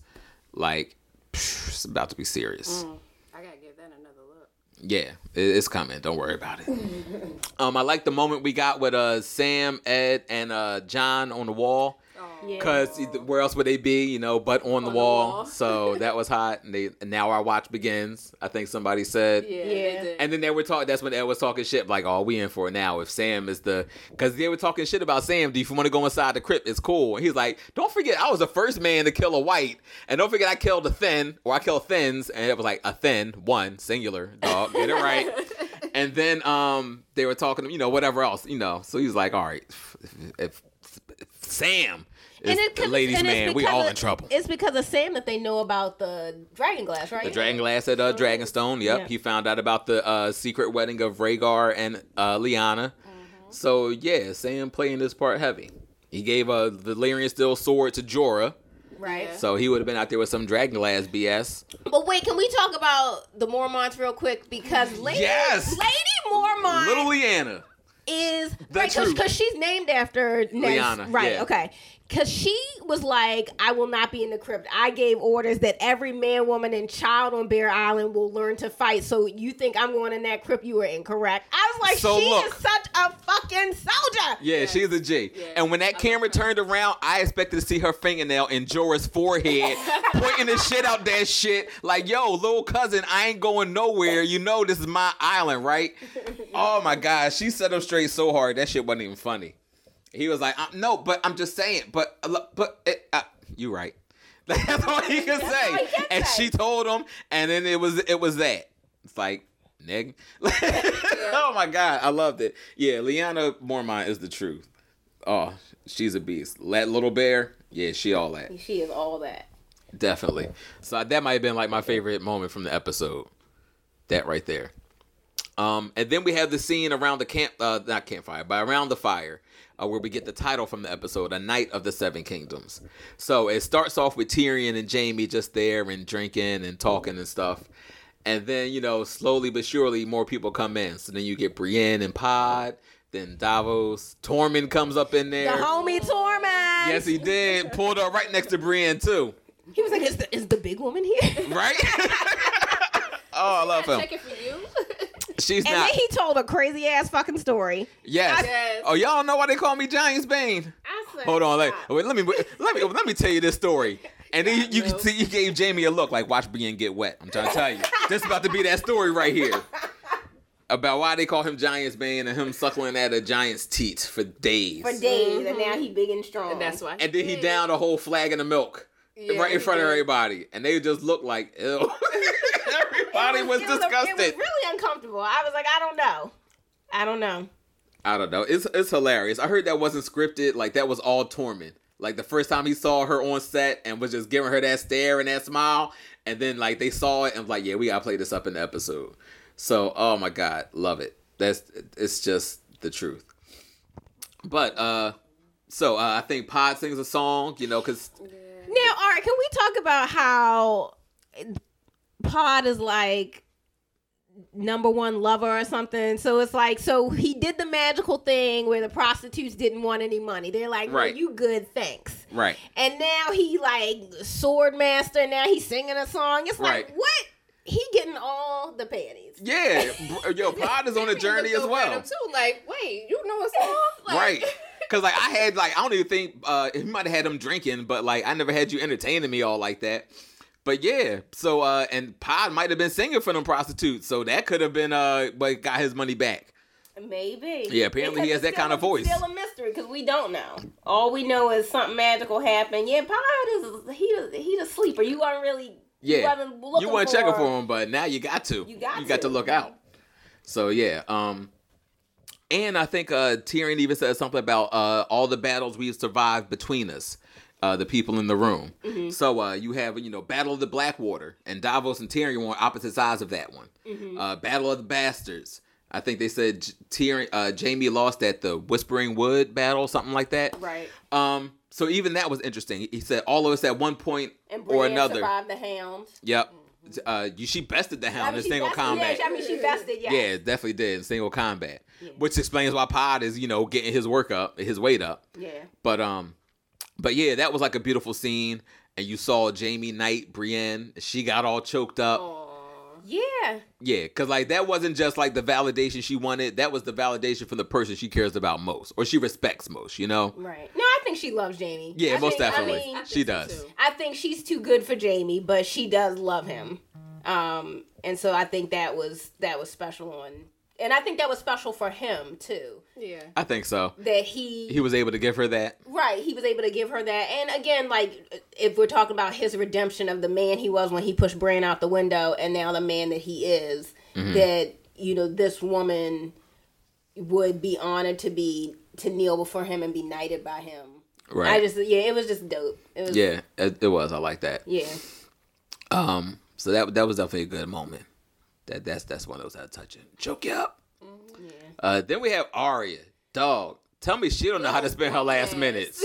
Like, phew, it's about to be serious. I gotta give that another look. Yeah, it's coming. Don't worry about it. <laughs> um, I like the moment we got with uh Sam, Ed, and uh Jon on the wall. Yeah. Cause where else would they be? You know, but on, the, the wall. wall. <laughs> so that was hot. And they and now our watch begins. I think somebody said. Yeah. Yeah. And then they were talking. That's when Ed was talking shit. Like, oh, we in for it now. If Sam is the, because they were talking shit about Sam. Do you want to go inside the crypt? It's cool. And he's like, don't forget, I was the first man to kill a white, and don't forget, I killed a thin, or I killed thins, and it was like a thin one singular dog. Get it right. <laughs> and then um, they were talking, you know, whatever else, you know. So he's like, all right, if, if, if Sam is it- the ladies' and it's man, we all of- in trouble. It's because of Sam that they know about the dragon glass, right? The Dragon Glass at uh, Dragonstone. Yep, Yeah. he found out about the uh, secret wedding of Rhaegar and uh, Lyanna. So yeah, Sam playing this part heavy. He gave a Valyrian steel sword to Jorah, right. So he would have been out there with some Dragon Glass BS. But wait, can we talk about the Mormonts real quick? Because Lady, Yes! Lady Mormont Little Lyanna. is The right truth. because she's named after Ned's, Lyanna, right? yeah. Okay, because she was like, "I will not be in the crypt. I gave orders that every man, woman, and child on Bear Island will learn to fight. So you think I'm going in that crypt? You were incorrect. I was like, So she look. is such a fucking soldier. Yeah, she's a G. Yeah, and when that camera turned around, I expected to see her fingernail in Jorah's forehead, <laughs> pointing the shit out that shit. Like, yo, little cousin, I ain't going nowhere. You know this is my island, right? <laughs> Oh my god, she set him straight so hard that shit wasn't even funny. He was like, uh, no, but I'm just saying, but uh, but it, uh, you right. <laughs> That's all he could say. all he and say. she told him, and then it was it was that. It's like, nigga. <laughs> oh my god, I loved it. Yeah, Lyanna Mormont is the truth. Oh, she's a beast. That little bear, yeah, she all that. She is all that. Definitely. So that might have been like my favorite moment from the episode. That right there. Um, and then we have the scene around the camp, uh, not campfire, but around the fire, uh, where we get the title from the episode, "A Night of the Seven Kingdoms." So it starts off with Tyrion and Jaime just there and drinking and talking and stuff, and then you know slowly but surely more people come in. So then you get Brienne and Pod, then Davos, Tormund comes up in there. The homie Tormund. Yes, he did. Pulled up right next to Brienne too. He was like, "Is the, is the big woman here?" Right? <laughs> oh, I love him. Check it for you. <laughs> She's And not. then he told a crazy ass fucking story. yes. Yes. Oh, y'all know why they call me Giants Bane? Hold on, like, wait, let me let me let me tell you this story. And then you, you can see you gave Jaime a look like watch Brienne get wet. I'm trying to tell you, this about to be that story right here about why they call him Giants Bane and him suckling at a giant's teat for days. For days, and now he big and strong. And that's why. and then he downed a whole flagon of milk Yeah, right in he front of everybody, and they just looked like ew. <laughs> everybody It was, it it was really uncomfortable. I was like, I don't know. I don't know. I don't know. It's it's hilarious. I heard that wasn't scripted. Like that was all Tormund. Like the first time he saw her on set and was just giving her that stare and that smile, and then like they saw it and was like, yeah, we gotta play this up in the episode. So, oh my god, love it. That's it's just the truth. But uh, so uh, I think Pod sings a song, you know, because Now, all right, can we talk about how Pod is like number one lover or something. So it's like, so he did the magical thing where the prostitutes didn't want any money. They're like, right. Right. you good, thanks. Right. And now he like sword master. Now he's singing a song. It's like what? He getting all the panties. Yeah. Yo, <laughs> Pod is on a journey as well. Too. Like, wait, you know a song? <laughs> Like, right. Cause like I <laughs> had like I don't even think uh he might have had him drinking, but like I never had you entertaining me all like that. But yeah, so uh and Pod might have been singing for them prostitutes, so that could have been uh what got his money back. Maybe. Yeah, apparently he has that kind of voice. Still a mystery because we don't know. All we know is something magical happened. Yeah, Pod is he he's a sleeper. You weren't really you Yeah, wasn't you weren't for, checking for him, but now you got to. You got you got to to. look out. So yeah, um, and I think uh Tyrion even said something about uh all the battles we survived between us. Uh, the people in the room. Mm-hmm. So uh, you have you know Battle of the Blackwater, and Davos and Tyrion were on opposite sides of that one. Mm-hmm. Uh, Battle of the Bastards. I think they said Tyrion, uh, Jaime lost at the Whispering Wood battle, something like that. Right. Um, so even that was interesting. He said all of us at one point And or another. survived the hound. Yep. Uh, you, she bested the I hound mean, in single bested- combat. Yeah, I mean, she bested. Yeah. Yeah, definitely did in single combat, which explains why Pod is you know getting his work up, his weight up. Yeah. But um, but yeah, that was like a beautiful scene, and you saw Jaime Knight, Brienne, she got all choked up. Yeah. Yeah, because like that wasn't just like the validation she wanted; that was the validation from the person she cares about most, or she respects most. You know? Right. No, I think she loves Jaime. Yeah, I most think- definitely, I mean, she does. too. I think she's too good for Jaime, but she does love him. Um, and so I think that was that was special on, and I think that was special for him too. Yeah. I think so. That he, He was able to give her that. right, he was able to give her that. And again, like if we're talking about his redemption of the man he was when he pushed Bran out the window, and now the man that he is, Mm-hmm. that you know this woman would be honored to be to kneel before him and be knighted by him. Right. I just yeah, it was just dope. It was yeah, it, it was. I like that. yeah. Um, so that that was definitely a good moment. That that's that's one of those that touching. Choke you up. Uh, then we have Arya. dog. Tell me she don't know how to spend her last minutes.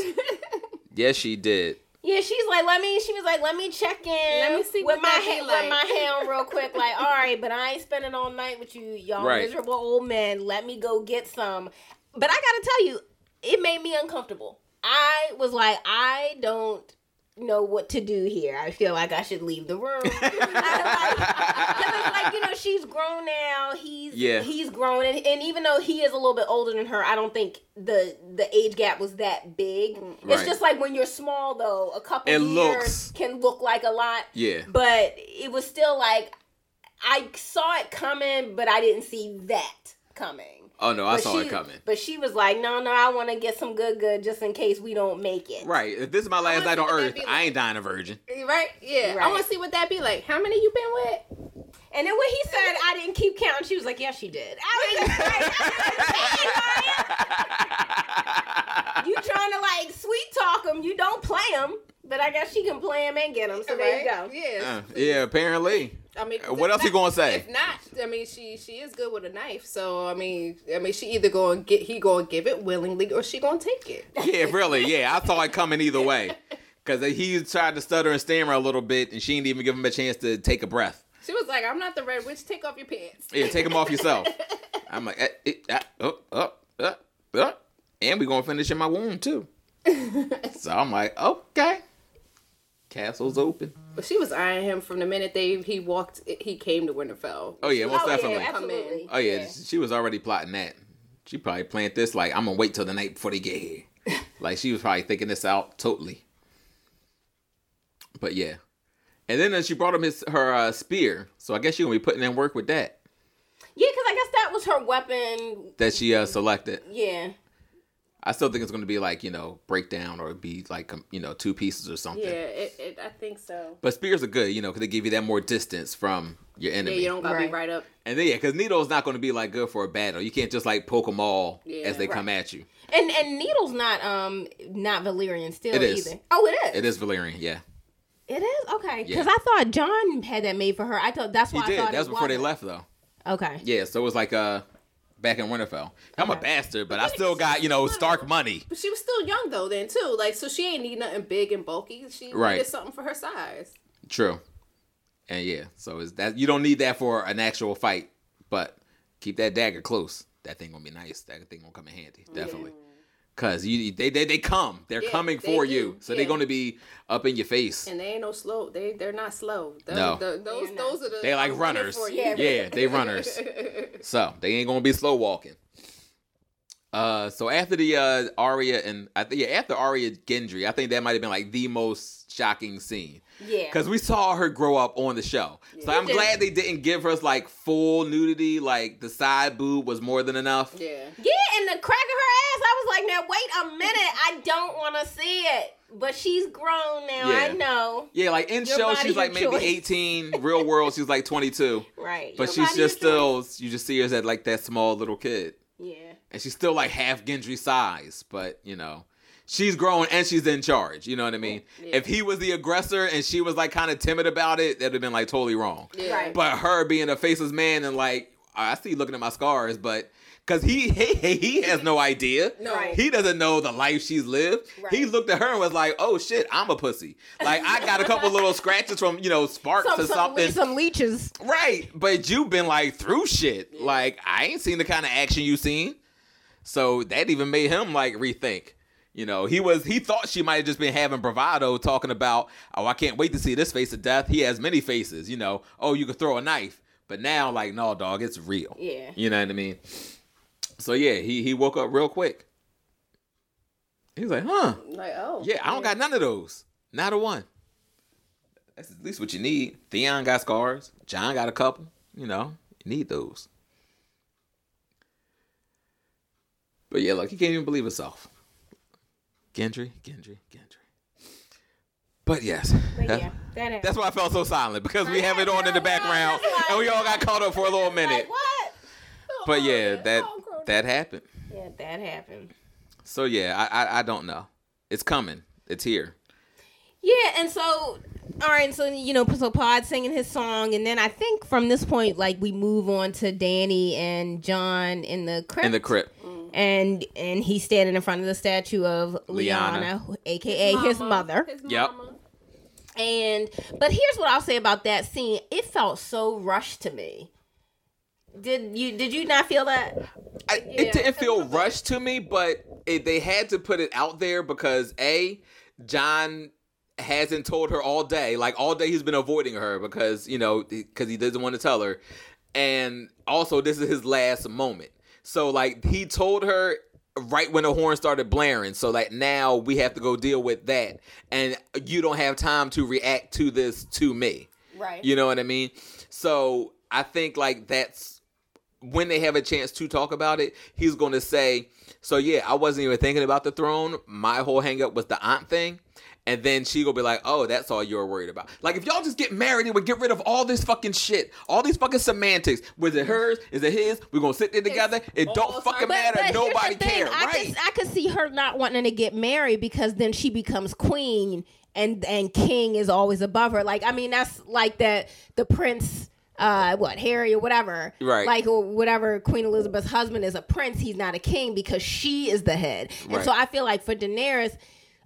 <laughs> yes, she did. Yeah, she's like, let me. She was like, let me check in. Let me see with what my that be ha- like. with my hand real <laughs> quick. Like, all right, but I ain't spending all night with you, y'all Right. miserable old men. Let me go get some. But I gotta tell you, it made me uncomfortable. I was like, I don't know what to do here. I feel like I should leave the room. <laughs> I like, like you know, she's grown now. He's Yeah. he's grown, and, and even though he is a little bit older than her, I don't think the the age gap was that big. It's just like when you're small, though, a couple It years looks- can look like a lot. Yeah. But it was still like I saw it coming, but I didn't see that coming. Oh no, I But saw she- it coming. But she was like, "No, no, I want to get some good, good, just in case we don't make it." Right. If this is my last night on Earth, be I ain't dying a virgin. Right? Yeah. Right. I want to see what that be like. How many you been with? And then when he <laughs> said I didn't keep count, she was like, "Yeah, she did." I was like, <laughs> "You trying to like sweet talk him? You don't play him, but I guess she can play him and get him. So there you go." Yeah. Uh, yeah, apparently. I mean, what else he not- gonna say? If not, I mean, she she is good with a knife. So I mean, I mean, she either going to get he to give it willingly or she going to take it. Yeah, really. Yeah, I saw it coming either way. <laughs> Because he tried to stutter and stammer a little bit, and she didn't even give him a chance to take a breath. She was like, "I'm not the red witch. Take off your pants." Yeah, take them off yourself. <laughs> I'm like, eh, eh, ah, oh, oh, oh, oh. and we gonna finish in my wound too. <laughs> so I'm like, okay, castle's open. But she was eyeing him from the minute they he walked. He came to Winterfell. Oh yeah, most Oh, definitely. yeah, absolutely. Oh yeah, she was already plotting that. She probably planned this like I'm gonna wait till the night before they get here. <laughs> like she was probably thinking this out totally. But yeah, and then uh, she brought him his her uh, spear, so I guess she gonna be putting in work with that Yeah, because I guess that was her weapon. that she uh, selected. Yeah. I still think it's gonna be like you know breakdown or be like you know two pieces or something. Yeah, it, it, I think so. But spears are good, you know, because they give you that more distance from your enemy. Yeah, enemy. you don't got to Right. be right up. and then yeah, because needle's not going to be like good for a battle. You can't just like poke them all Yeah, as they right. come at you. And and Needle's not um not Valyrian still It is. either. Oh, it is. It is Valyrian, yeah. It is okay. Yeah. Because I thought Jon had that made for her. I thought that's He why I did. thought That was it before they wasn't. left, though. Okay. Yeah, so it was like uh back in Winterfell. I'm a bastard, but I still got you know Stark money. But she was still young though then too. Like so she ain't need nothing big and bulky. She Right. needed something for her size. True. And yeah, so is that you don't need that for an actual fight but keep that dagger close. That thing gonna be nice. That thing gonna come in handy, definitely. Cause you, they, they, they come. They're Yeah, coming they for do. you, so Yeah. they're gonna be up in your face. And they ain't no slow. They they're not slow. Those, No. the- those They're those are the. They like runners. for you. Yeah, they runners. <laughs> So they ain't gonna be slow walking. Uh, so after the uh Arya and I think yeah, after Arya Gendry, I think that might have been like the most shocking scene Yeah. because we saw her grow up on the show. So I'm glad they didn't give us like full nudity. Like the side boob was more than enough. Yeah. Yeah, and the crack of her ass, I was like, now wait a minute, I don't want to see it. But she's grown now. I know. Yeah, like in Your show she's like maybe choice. 18. Real world she's like 22. Right. But Your she's just your choice. still you just see her as that like that small little kid. Yeah. and she's still like half Gendry size, but you know, she's grown and she's in charge. You know what I mean? If he was the aggressor and she was like kind of timid about it, that'd have been like totally wrong. Yeah. Right. But her being a faceless man and like I see you looking at my scars, but because he, he he has no idea. No. Right. He doesn't know the life she's lived. Right. He looked at her and was like, "Oh shit, I'm a pussy." Like I got a couple little scratches from you know sparks Some, or some, something. some leeches. Right, but you've been like through shit. Like I ain't seen the kind of action you seen. So that even made him like rethink. You know, he was he thought she might have just been having bravado talking about, "Oh, I can't wait to see this face of death. He has many faces, you know. Oh, you could throw a knife." But now like, "No, dog, it's real." Yeah. You know what I mean? So yeah, he he woke up real quick. He was like, "Huh. Like oh. Yeah, I don't got none of those. Not a one. That's at least what you need. Theon got scars. Jon got a couple. You know, you need those. But yeah, look, he can't even believe himself. Gendry, Gendry, Gendry. But yes, But that- yeah, that that's why I felt so silent because we have it on in the background and we all got caught up for a little minute. What? But yeah, Oh, that oh, that happened. Yeah, that happened. So yeah, I I, I don't know. It's coming. It's here. Yeah, and so all right, so you know, so Pod singing his song, and then I think from this point, like we move on to Dany and Jon in the crypt, In the crypt. And and he's standing in front of the statue of Lyanna. Lyanna, aka his Mama, mother. His Yep. mama. And but here's what I'll say about that scene: it felt so rushed to me. Did you did you not feel that? I, Yeah, it didn't feel little rushed to me, but it, they had to put it out there because a Jon hasn't told her all day. Like all day, he's been avoiding her because you know because he doesn't want to tell her, and also this is his last moment. So like he told her right when the horn started blaring. So like now we have to go deal with that, and you don't have time to react to this to me. Right. You know what I mean? So I think like that's when they have a chance to talk about it, he's going to say, "So yeah, I wasn't even thinking about the throne. My whole hang up was the aunt thing." And then she gonna be like, "Oh, that's all you're worried about." Like, if y'all just get married, it would get rid of all this fucking shit, all these fucking semantics. Was it hers? Is it his? We're gonna sit there together. It don't fucking time. matter. here's the Nobody thing, care, I right? Could, I could see her not wanting to get married because then she becomes queen and and king is always above her. Like I mean, that's like that the prince. Uh, what Harry or whatever, Right. Like or whatever. Queen Elizabeth's husband is a prince. He's not a king because she is the head. And Right. so I feel like for Daenerys,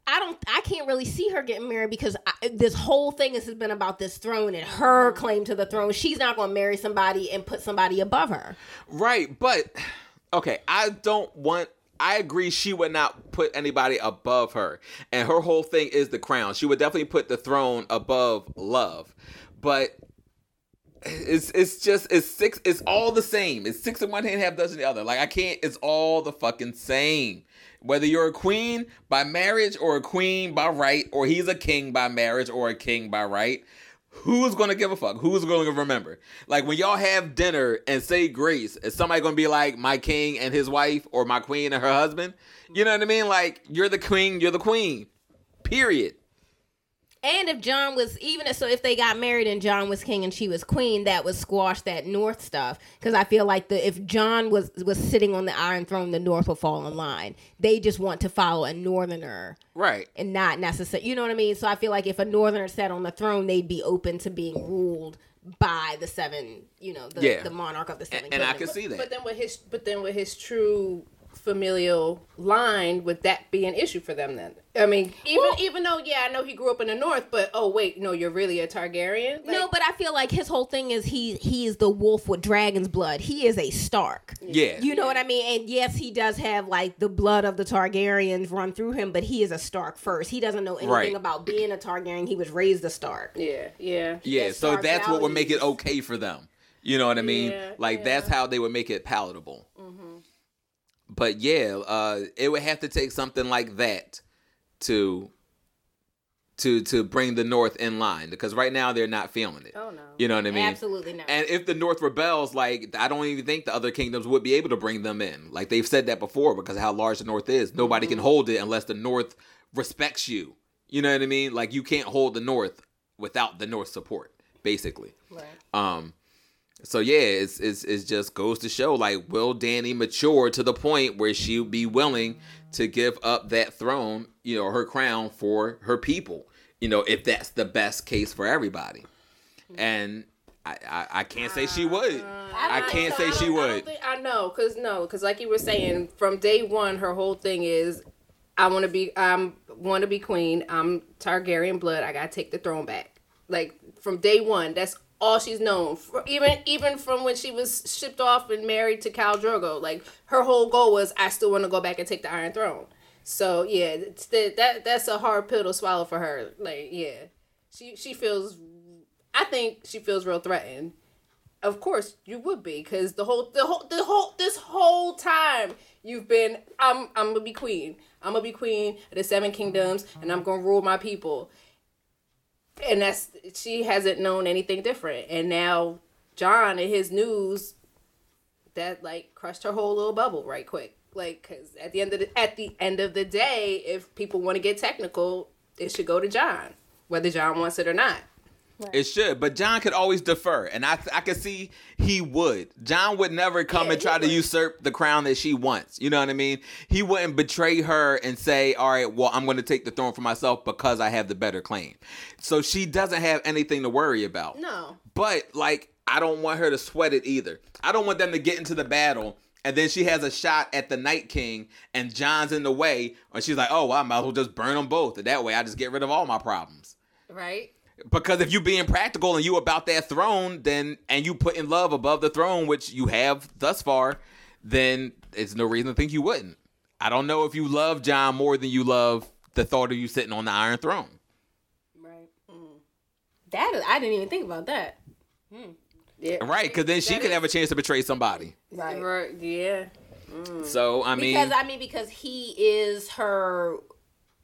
I don't, I can't really see her getting married because I, this whole thing has been about this throne and her mm-hmm. claim to the throne. She's not going to marry somebody and put somebody above her. Right, but okay, I don't want. I agree. She would not put anybody above her, and her whole thing is the crown. She would definitely put the throne above love, but it's it's just it's six. It's all the same. It's six in one hand, half dozen in the other. Like I can't. It's all the fucking same. Whether you're a queen by marriage or a queen by right, or he's a king by marriage or a king by right, who's gonna give a fuck? Who's gonna remember? Like when y'all have dinner and say grace, is somebody gonna be like my king and his wife or my queen and her husband? You know what I mean? Like you're the queen, you're the queen. Period. And if Jon was even so, if they got married and Jon was king and she was queen, that would squash that North stuff. Because I feel like the if Jon was was sitting on the Iron Throne, the North would fall in line. They just want to follow a Northerner Right. and not necessarily, you know what I mean. So I feel like if a Northerner sat on the throne, they'd be open to being ruled by the seven, you know, the, Yeah. the monarch of the seven. And, and I can see that. But then with his, but then with his true familial line would that be an issue for them then? I mean, even even though yeah, I know he grew up in the north, but oh wait, no, you're really a Targaryen. no, but I feel like his whole thing is he he is the wolf with dragon's blood. He is a Stark. Yeah. You know what I mean? And yes, he does have like the blood of the Targaryens run through him, but he is a Stark first. He doesn't know anything Right. about being a Targaryen. He was raised a Stark. yeah, yeah, Yeah, His so Stark that's what would make it okay for them. You know what I mean? Yeah, like yeah. that's how they would make it palatable. But yeah, uh, it would have to take something like that to to to bring the North in line because right now they're not feeling it. Oh, no. You know what I mean? Absolutely not. And if the North rebels, like I don't even think the other kingdoms would be able to bring them in. Like they've said that before because of how large the North is. Nobody Mm-hmm. can hold it unless the North respects you. You know what I mean? Like you can't hold the North without the North support, basically. Right. Um, so yeah, it's, it's it just goes to show like will Dany mature to the point where she'll be willing to give up that throne, you know, her crown for her people, you know, if that's the best case for everybody. And I I, I can't say she would. Uh, I can't say she I don't would. think- I know, cause no, cause like you were saying, from day one, her whole thing is, I want to be, I'm want to be queen. I'm Targaryen blood. I gotta take the throne back. Like from day one, that's all she's known. For, even even from when she was shipped off and married to Khal Drogo, like her whole goal was, I still want to go back and take the Iron Throne. So yeah, the, that that's a hard pill to swallow for her. Like yeah, she she feels. I think she feels real threatened. Of course you would be, because the whole the whole the whole this whole time you've been I'm I'm gonna be queen. I'm gonna be queen of the seven kingdoms, and I'm gonna rule my people. And that's she hasn't known anything different. And now Jon and his news that like crushed her whole little bubble right quick. Like, cause at the end of the at the end of the day, if people want to get technical, it should go to Jon, whether Jon wants it or not. It should, but Jon could always defer, and I I could see he would. Jon would never come Yeah, and try he to usurp the crown that she wants. You know what I mean? He wouldn't betray her and say, "All right, well, I'm going to take the throne for myself because I have the better claim." So she doesn't have anything to worry about. No. But like, I don't want her to sweat it either. I don't want them to get into the battle. And then she has a shot at the Night King, and Jon's in the way, and she's like, "Oh, well, I might as well just burn them both. And that way, I just get rid of all my problems." Right? Because if you being practical and you about that throne, then and you putting love above the throne, which you have thus far, then it's no reason to think you wouldn't. I don't know if you love Jon more than you love the thought of you sitting on the Iron Throne. Right. Mm. that is, I didn't even think about that. Hmm. Yeah. Right, because then she That could is- have a chance to betray somebody. Right. Yeah. Mm. So I mean, because I mean, because he is her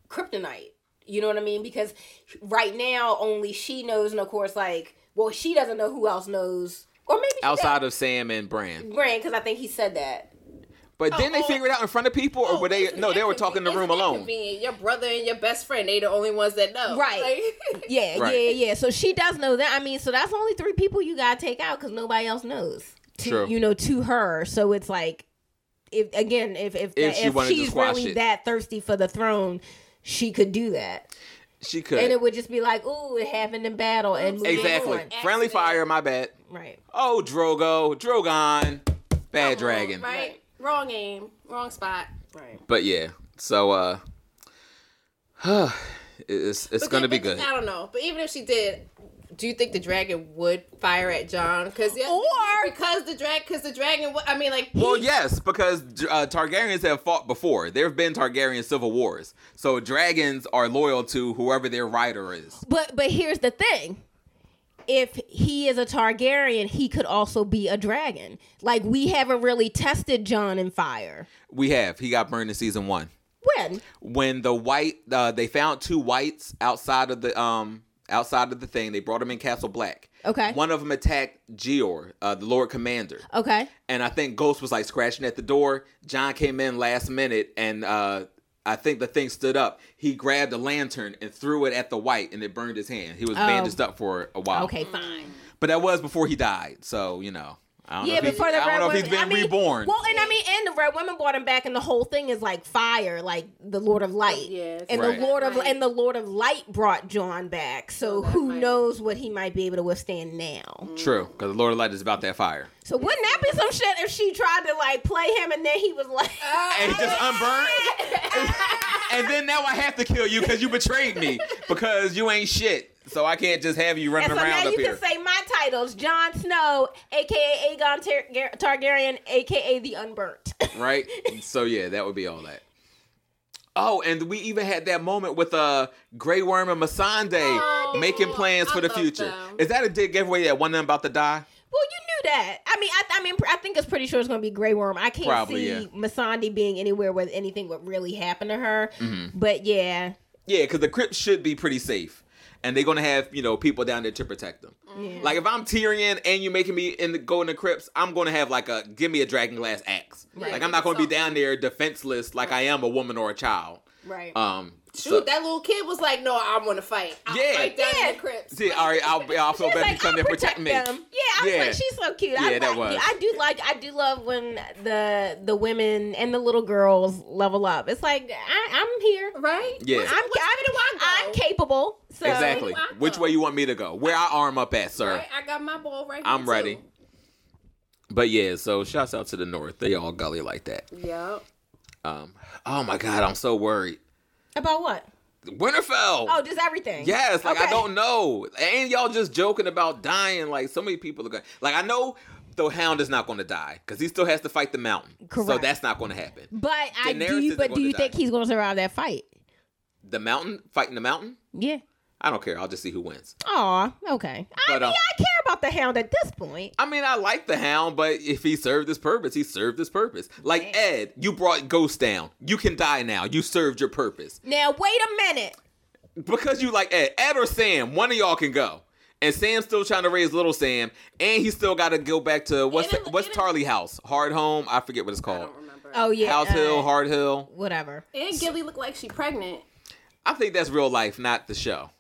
kryptonite. You know what I mean? Because right now, only she knows, and of course, like, well, she doesn't know who else knows, or maybe she outside of Sam and Bran. Bran, because I think he said that. But didn't they oh. oh. figure it out in front of people, or oh, were they? No, they were talking in the room isn't that alone. Your brother and your best friend, they the only ones that know. Right. Like- <laughs> Yeah, Right. yeah, yeah. So she does know that. I mean, so that's only three people you gotta take out because nobody else knows. To, True. You know, to her. So it's like, if again, if if, If she if wanted to she's really it. that thirsty for the throne, she could do that, She could and it would just be like, "Ooh, it happened in battle," and exactly. on. Friendly Accident. fire, my bad. Right. Oh, Drogo, Drogon, bad dragon. Right. Wrong aim. Wrong spot. Right. But yeah, so uh, <sighs> it's it's But gonna then- be but good. I don't know. But even if she did, do you think the dragon would fire at Jon? Because Or- because the drag because the dragon. I mean, like Well, yes, because uh, Targaryens have fought before. There have been Targaryen civil wars, so dragons are loyal to whoever their rider is. But but here's the thing. If he is a Targaryen, he could also be a dragon. Like we haven't really tested Jon in fire. We have. He got burned in season one. When? when the white uh, they found two whites outside of the um outside of the thing they brought him in castle black Okay. one of them attacked Jeor, uh, the lord commander Okay. and i think ghost was like scratching at the door jon came in last minute and uh I think the thing stood up. He grabbed a lantern and threw it at the white, and it burned his hand. He was bandaged up for a while. Okay, fine. but that was before he died. So you know, I don't Yeah, know if before the I red don't know if he's been I mean, reborn. Well, and I mean, and the red women brought him back, and the whole thing is like fire, like the Lord of Light. Yeah, and Right. the Lord of Right. and the Lord of Light brought Jon back. So that who might- knows what he might be able to withstand now? True, because the Lord of Light is about that fire. So wouldn't that be some shit if she tried to like play him and then he was like, <laughs> And he just unburned. <laughs> and then now I have to kill you because you betrayed me because you ain't shit. So I can't just have you running and so around now up you here. can say my titles: Jon Snow, aka Aegon Tar- Gar- Targaryen, aka the Unburnt. <laughs> right? so yeah, that would be all that. Oh, and we even had that moment with uh Grey Worm and Missandei Oh, making plans for I the future. them. Is that a big giveaway that one of them about to die? Well, you knew that. I mean, I, I mean, I think it's pretty sure it's going to be Grey Worm. I can't Probably, see yeah. Missandei being anywhere where anything would really happen to her. Mm-hmm. But yeah, Yeah, because the crypt should be pretty safe, and they're gonna have you know people down there to protect them. Yeah. Like if I'm Tyrion and you're making me in the go in the crypts, I'm gonna have like a give me a dragon glass axe. Right. Like I'm not gonna be down there defenseless like I am a woman or a child. right. Um, Shoot, so- that little kid was like, "No, I want to fight. I'll Yeah. fight down Yeah. in the crypts." see, all right, I'll, I'll feel She's better like, you come there protect protect me. them. Yeah, I was Yeah. like, she's so cute. I, Yeah, that like- was. I do like, I do love when the the women and the little girls level up. It's like I, I'm here. Right? Yeah. Which, I'm, which I'm, way do I go? I'm capable. So Exactly. I Which way you want me to go? Where I arm up at, sir? Right? I got my ball right. I'm here, ready. Too. But yeah, so shouts out to the North. They all gully like that. Yep. Um, oh my God, I'm so worried. About what? Winterfell. Oh, just everything. Yes, like I don't know. And y'all just joking about dying. Like so many people are going. Like I know the Hound is not going to die because he still has to fight the Mountain. Correct. So that's not going to happen. But I do. You, but do you die. think he's going to survive that fight? The Mountain fighting the Mountain. Yeah. I don't care. I'll just see who wins. Aw, okay. I But, mean, um, I care about the hound at this point. I mean, I like the Hound, but if he served his purpose, he served his purpose. Like Ed, you brought Ghost down. You can die now. You served your purpose. Now wait a minute. because you like Ed, Ed or Sam, one of y'all can go. And Sam's still trying to raise little Sam, and he still got to go back to what's Even- what's even- Tarly House, Hardhome. I forget what it's I called. don't remember. Oh yeah, House uh, Hill, Hard Hill. whatever. And Gilly looked like she pregnant. I think that's real life, not the show.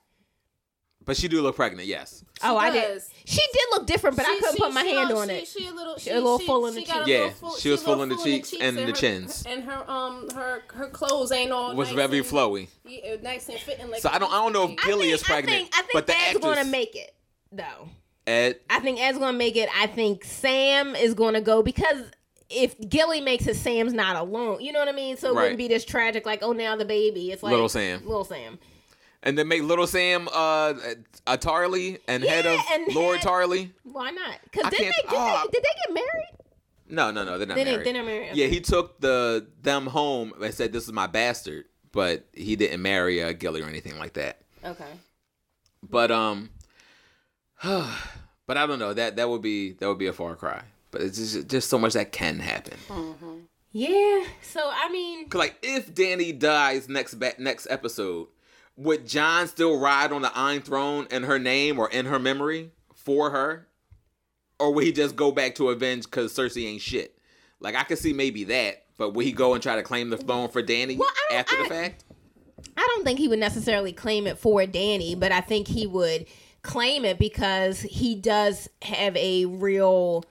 But she do look pregnant, yes. oh, I did. She did look different, but I couldn't she- put my she hand a- on she, it. She a little, She a little full in the cheeks. Yeah, full- she was a full little in the cheeks and the her- chins. and her um her her clothes ain't all Was nice very and- flowy. Yeah, nice and fitting. Like So I don't I don't know if Gilly think, is pregnant, I think, I think but the Ed's actress going to make it though. Ed. I think Ed's going to make it. I think Sam is going to go because if Gilly makes it, Sam's not alone. You know what I mean? So it Right. wouldn't be this tragic, like, oh, now the baby. It's like Little Sam. Little Sam. And then make little Sam uh a Tarly and head of Yeah, and Lord head- Tarly. Why not? Because did they, did, oh, they, did they get married? No, no, no, they're not They didn't- married. they're not married, Yeah, he took the them home and said, "This is my bastard," but he didn't marry uh, Gilly or anything like that. Okay. But um, <sighs> but I don't know that that would be that would be a far cry. But it's just, just so much that can happen. Yeah. So I mean, like if Dany dies next ba- next episode, would Jon still ride on the Iron Throne in her name or in her memory for her, or would he just go back to avenge because Cersei ain't shit? Like I could see maybe that, but would he go and try to claim the throne for Dany Well, I after the fact? I don't think he would necessarily claim it for Dany, but I think he would claim it because he does have a real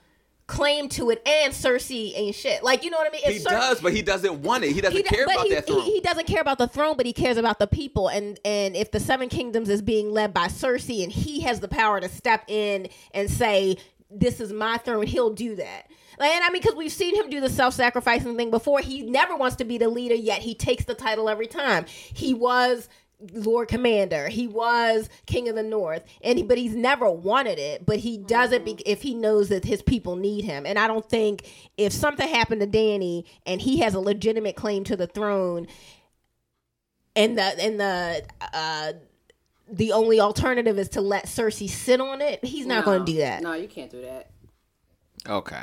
claim to it, and Cersei ain't shit. Like you know what I mean? He It's Cer- does, but he doesn't want it. He doesn't He care about he, that throne. He, he doesn't care about the throne, but he cares about the people. And and if the Seven Kingdoms is being led by Cersei, and he has the power to step in and say, "This is my throne," he'll do that. Like, and I mean, because we've seen him do the self-sacrificing thing before. He never wants to be the leader, yet he takes the title every time. He was Lord Commander. He was King of the North, and he, but he's never wanted it. But he does it be, if he knows that his people need him. And I don't think if something happened to Dany and he has a legitimate claim to the throne, and the and the uh, the only alternative is to let Cersei sit on it, he's not going to do that. No, you can't do that. okay,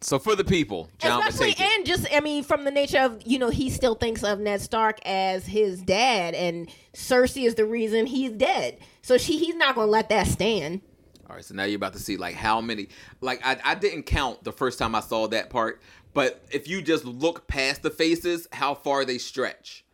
so for the people, Jon Especially take it. and just I mean from the nature of you know he still thinks of Ned Stark as his dad and Cersei is the reason he's dead. So she he's not going to let that stand. All right, so now you're about to see like how many. Like I, I didn't count the first time I saw that part, but if you just look past the faces, how far they stretch,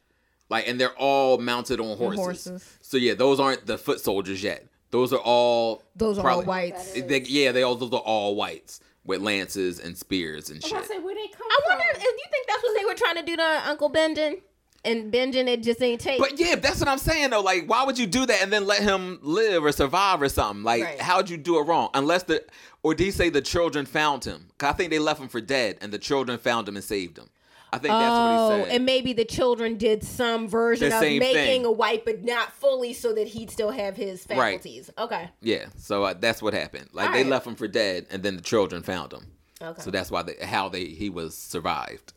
like, and they're all mounted on horses. horses. So yeah, those aren't the foot soldiers yet. Those are all. Those are all whites. They, yeah, they all those are all whites. With lances and spears and shit. was say where they come I from. wonder if you think that's what they were trying to do to Uncle Benjamin, and Benjamin it just ain't take. But yeah, that's what I'm saying though. Like, why would you do that and then let him live or survive or something? Like, Right. how'd you do it wrong? Unless the or did he say the children found him? 'Cause I think they left him for dead, and the children found him and saved him. I think that's oh, what he said. and maybe the children did some version The of same making thing. a wipe, but not fully, so that he'd still have his Right. faculties. Okay. yeah, so uh, that's what happened. Like they Alright. left him for dead, and then the children found him. Okay. So that's why they, how they he was survived.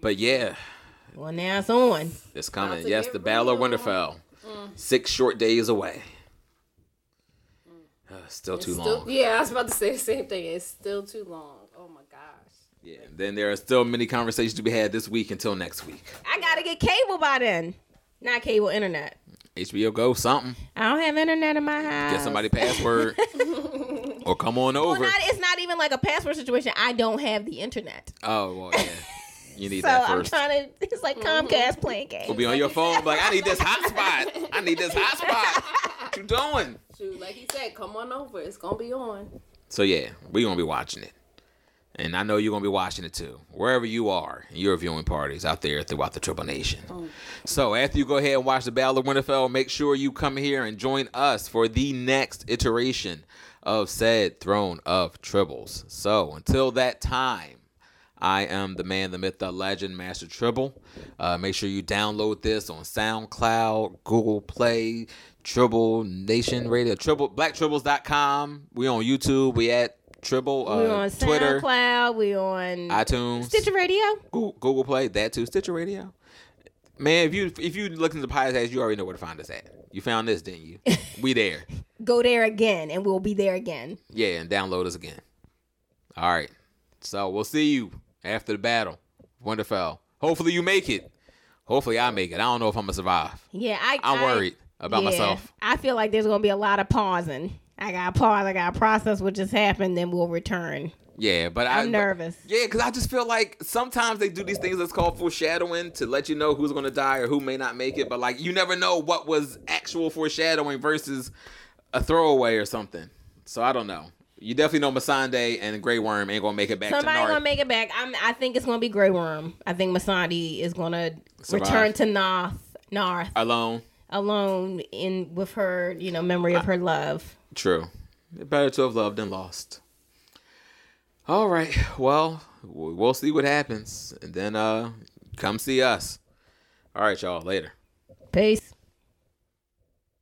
But yeah, well, now it's on. it's coming. To Yes, get the Battle of real. Winterfell. Six short days away. Uh, still It's too still- long. Yeah, I was about to say the same thing. It's still too long. My gosh. Yeah, and then there are still many conversations to be had this week until next week. I gotta get cable by then. Not cable internet. HBO Go, something. I don't have internet in my house. Get somebody password. <laughs> or come on Well, over. not, it's not even like a password situation. I don't have the internet. oh, well, yeah. You need <laughs> So that I'm trying to. It's like Comcast playing games. We'll be on your phone, like, I need this hotspot. I need this hotspot. What you doing? Shoot, like he said, come on over. It's gonna be on. So, yeah, we're going to be watching it. And I know you're going to be watching it too, wherever you are in your viewing parties out there throughout the Tribble Nation. So, after you go ahead and watch the Battle of Winterfell, make sure you come here and join us for the next iteration of said Throne of Tribbles. So, until that time, I am the man, the myth, the legend, Master Tribble. Uh, make sure you download this on SoundCloud, Google Play, Tribble Nation Radio, Tribble, BlackTribbles.com. We on YouTube. We at Tribble, uh, we on Twitter, SoundCloud. We on iTunes, Stitcher Radio. Google, Google Play, that too, Stitcher Radio. Man, if you if you listen to the podcast, you already know where to find us at. You found this, didn't you? we there. <laughs> Go there again, and we'll be there again. Yeah, and download us again. All right. So we'll see you after the battle. Winterfell. Hopefully you make it. Hopefully I make it. I don't know if I'm gonna survive. Yeah, I. I'm I- worried about yeah, myself. I feel like there's gonna be a lot of pausing. I got to pause. I got to process what just happened. Then we'll return. Yeah, but I, I'm but- nervous. yeah, because I just feel like sometimes they do these things that's called foreshadowing to let you know who's going to die or who may not make it. But like, you never know what was actual foreshadowing versus a throwaway or something. So I don't know. You definitely know Missandei and Grey Worm ain't gonna make it back Somebody to gonna make it back. I'm, I think it's gonna be Grey Worm. I think Missandei is gonna Survive. return to North, North alone. alone in with her, you know, memory of her love. True. Better to have loved and lost. All right. Well, we'll see what happens, and then uh, come see us. All right, y'all. Later. Peace.